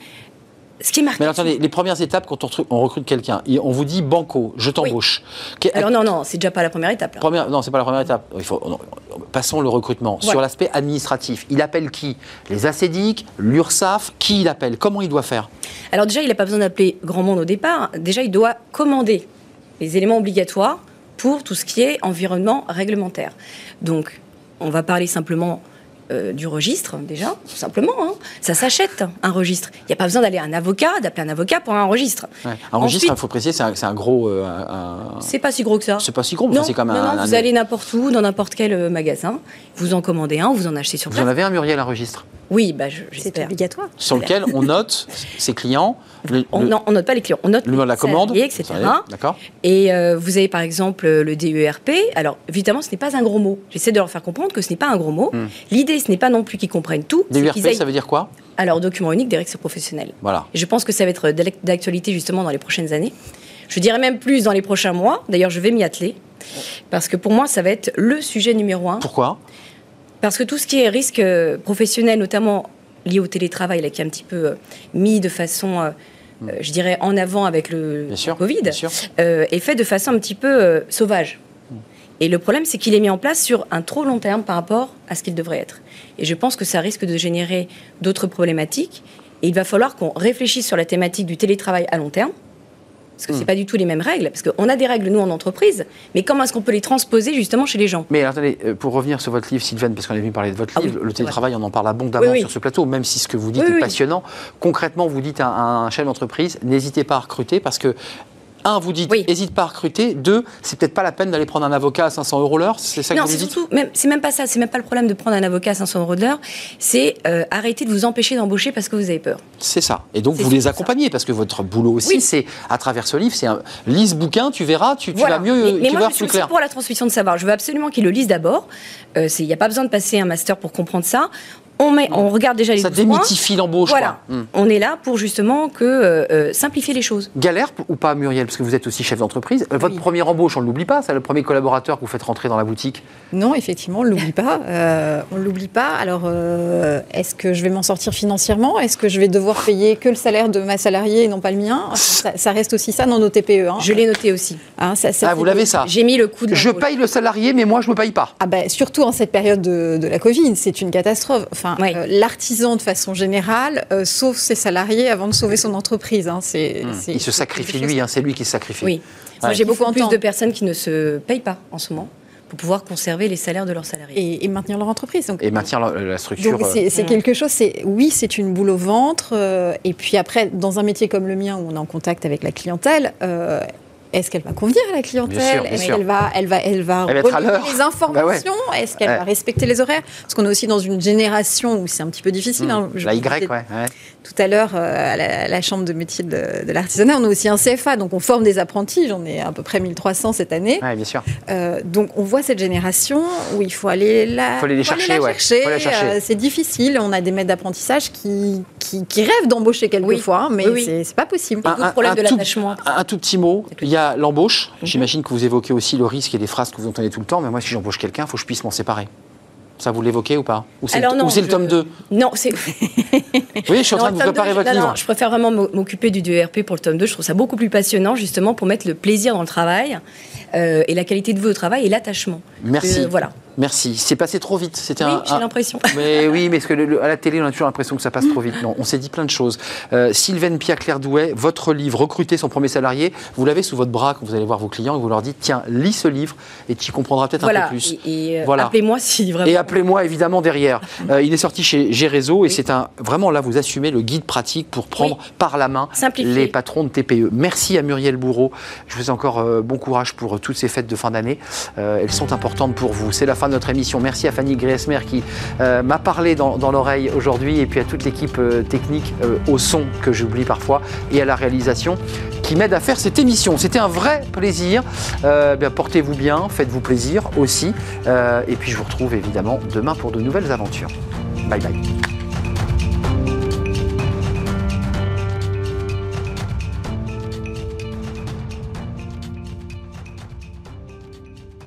ce qui est marqué. Mais attendez, les premières étapes quand on, on recrute quelqu'un, on vous dit banco, je t'embauche. Oui. Alors non, non, c'est déjà pas la première étape. Là. Première, non, c'est pas la première étape. Il faut, non, passons le recrutement. Sur l'aspect administratif, il appelle qui? Les ACDIC, l'URSSAF, qui il appelle? Comment il doit faire? Alors déjà, il n'a pas besoin d'appeler grand monde au départ. Déjà, il doit commander les éléments obligatoires pour tout ce qui est environnement réglementaire. Donc, on va parler simplement euh, du registre, déjà, tout simplement. Hein. Ça s'achète, un registre. Il n'y a pas besoin d'aller à un avocat, d'appeler un avocat pour un registre. Un registre, il faut préciser, c'est un, un, gros. Euh, C'est pas si gros que ça. C'est pas si gros, mais c'est comme non, un. Non, vous allez n'importe où, dans n'importe quel euh, magasin, vous en commandez un, vous en achetez sur place. Vous en avez un, Muriel, un registre? Oui, bah, c'est obligatoire. Sur lequel on [LAUGHS] note ses clients. Le, on, non, on note pas les clients, on note le numéro de la commande, etc. D'accord. Et euh, vous avez par exemple le DERP. Alors évidemment, ce n'est pas un gros mot. J'essaie de leur faire comprendre que ce n'est pas un gros mot. Hmm. L'idée, ce n'est pas non plus qu'ils comprennent tout. DERP, aillent... ça veut dire quoi? Alors document unique direction professionnelle. Voilà. Et je pense que ça va être d'actualité justement dans les prochaines années. Je dirais même plus dans les prochains mois. D'ailleurs, je vais m'y atteler parce que pour moi, ça va être le sujet numéro un. Pourquoi? Parce que tout ce qui est risque professionnel, notamment lié au télétravail, là, qui est un petit peu mis de façon euh, je dirais, en avant avec le bien sûr, Covid, bien sûr. Euh, est fait de façon un petit peu euh, sauvage. Mm. Et le problème, c'est qu'il est mis en place sur un trop long terme par rapport à ce qu'il devrait être. Et je pense que ça risque de générer d'autres problématiques. Et il va falloir qu'on réfléchisse sur la thématique du télétravail à long terme. Parce que Hmm. ce n'est pas du tout les mêmes règles. Parce qu'on a des règles, nous, en entreprise, mais comment est-ce qu'on peut les transposer justement chez les gens? Mais attendez, euh, pour revenir sur votre livre, Sylvaine, parce qu'on est venu parler de votre Ah livre, oui, le télétravail, on en parle abondamment Oui, oui. sur ce plateau, même si ce que vous dites est passionnant. Concrètement, vous dites à un chef d'entreprise, n'hésitez pas à recruter parce que. Un, vous dites, Oui. n'hésite pas à recruter. Deux, c'est peut-être pas la peine d'aller prendre un avocat à 500 euros l'heure. C'est ça que Non, vous c'est dites surtout, même, c'est même pas ça, c'est même pas le problème de prendre un avocat à 500 euros l'heure, c'est euh, arrêter de vous empêcher d'embaucher parce que vous avez peur. C'est ça. Et donc vous les ça. accompagnez parce que votre boulot aussi, Oui. c'est à travers ce livre, c'est un lis ce bouquin, tu verras, tu, vas mieux, Mais, moi, je suis plus aussi clair. pour la transmission de savoir. Je veux absolument qu'ils le lisent d'abord. Euh, Il n'y a pas besoin de passer un master pour comprendre ça. On, met, on regarde déjà les Ça 12 points. démythifie l'embauche. Voilà. quoi. Hmm. On est là pour justement que euh, euh, simplifier les choses. Galère ou pas, Muriel? Parce que vous êtes aussi chef d'entreprise. Euh, Votre première embauche, on ne l'oublie pas, c'est le premier collaborateur que vous faites rentrer dans la boutique? Non, effectivement, on ne l'oublie pas. Euh, on l'oublie pas. Alors, euh, est-ce que je vais m'en sortir financièrement? Est-ce que je vais devoir payer que le salaire de ma salariée et non pas le mien? Ça, ça reste aussi ça dans nos TPE. hein. Je l'ai noté aussi. Hein, ça- ça Ah, vous l'avez ça? J'ai mis le coup de Je paye le salarié, mais moi, je ne me paye pas. Ah ben, surtout en cette période de, de la Covid, c'est une catastrophe. Enfin, Oui. euh, l'artisan, de façon générale, euh, sauve ses salariés avant de sauver son entreprise. hein. C'est, c'est- Hmm. Il se sacrifie lui, hein, c'est lui qui se sacrifie. Oui. Moi, Ouais. j'ai Il beaucoup plus de personnes qui ne se payent pas en ce moment pour pouvoir conserver les salaires de leurs salariés. Et, et maintenir leur entreprise. Donc, Et maintient la, la structure. Donc c'est, c'est Mm. quelque chose, c'est oui, c'est une boule au ventre. euh, et puis après, dans un métier comme le mien où on est en contact avec la clientèle, euh, est-ce qu'elle va convenir à la clientèle? Bien sûr, bien Est-ce qu'elle va, elle va, elle va Elle les informations Est-ce qu'elle Ouais. va respecter les horaires? Parce qu'on est aussi dans une génération où c'est un petit peu difficile. hein. Je la Y, ouais. ouais. Tout à l'heure, euh, à la, à la chambre de métier de, de l'artisanat, on a aussi un CFA, donc on forme des apprentis. J'en ai à peu près 1300 cette année. Ouais, bien sûr. Euh, donc on voit cette génération où il faut aller la, Faut aller les chercher, chercher. Euh, c'est difficile. On a des maîtres d'apprentissage qui, qui, qui rêvent d'embaucher quelquefois, hein, mais Oui, oui. c'est pas possible. Beaucoup de problèmes de tout, l'attachement. un- un tout petit mot, il y a l'embauche. Mhm. J'imagine que vous évoquez aussi le risque et les phrases que vous entendez tout le temps, mais moi, si j'embauche quelqu'un, il faut que je puisse m'en séparer. Ça, vous l'évoquez ou pas Ou c'est le, non, ou tome 2 Non, c'est. [LAUGHS] Oui, je suis en Non, train de vous préparer votre non, livre. non, je préfère vraiment m'o- m'occuper du DERP pour le tome 2. Je trouve ça beaucoup plus passionnant, justement, pour mettre le plaisir dans le travail euh, et la qualité de vie au travail et l'attachement. Merci. Euh, voilà. Merci. C'est passé trop vite. C'était Oui, un, j'ai un- l'impression. [LAUGHS] Mais oui, mais parce que le- le- à la télé, on a toujours l'impression que ça passe trop vite. Non, on s'est dit plein de choses. Euh, Sylvaine Pia Claire Douet, votre livre Recruter son premier salarié, vous l'avez sous votre bras quand vous allez voir vos clients et vous leur dites tiens, lis ce livre et tu y comprendras peut-être un peu plus. Et, et, euh, Voilà. appelez-moi si vraiment. Et appelez-moi évidemment derrière. [LAUGHS] Euh, il est sorti chez Gérézo et c'est un vraiment là vous assumez le guide pratique pour prendre par la main les patrons de TPE. Merci à Muriel Bourreau. Je vous ai encore euh, bon courage pour euh, toutes ces fêtes de fin d'année. Elles sont importantes pour vous. C'est la fin de notre émission. Merci à Fanny Griesmer qui m'a parlé dans, dans l'oreille aujourd'hui et puis à toute l'équipe technique au son que j'oublie parfois et à la réalisation qui m'aide à faire cette émission. C'était un vrai plaisir. Euh, bien, Portez-vous bien, faites-vous plaisir aussi. Euh, et puis je vous retrouve évidemment demain pour de nouvelles aventures. Bye bye.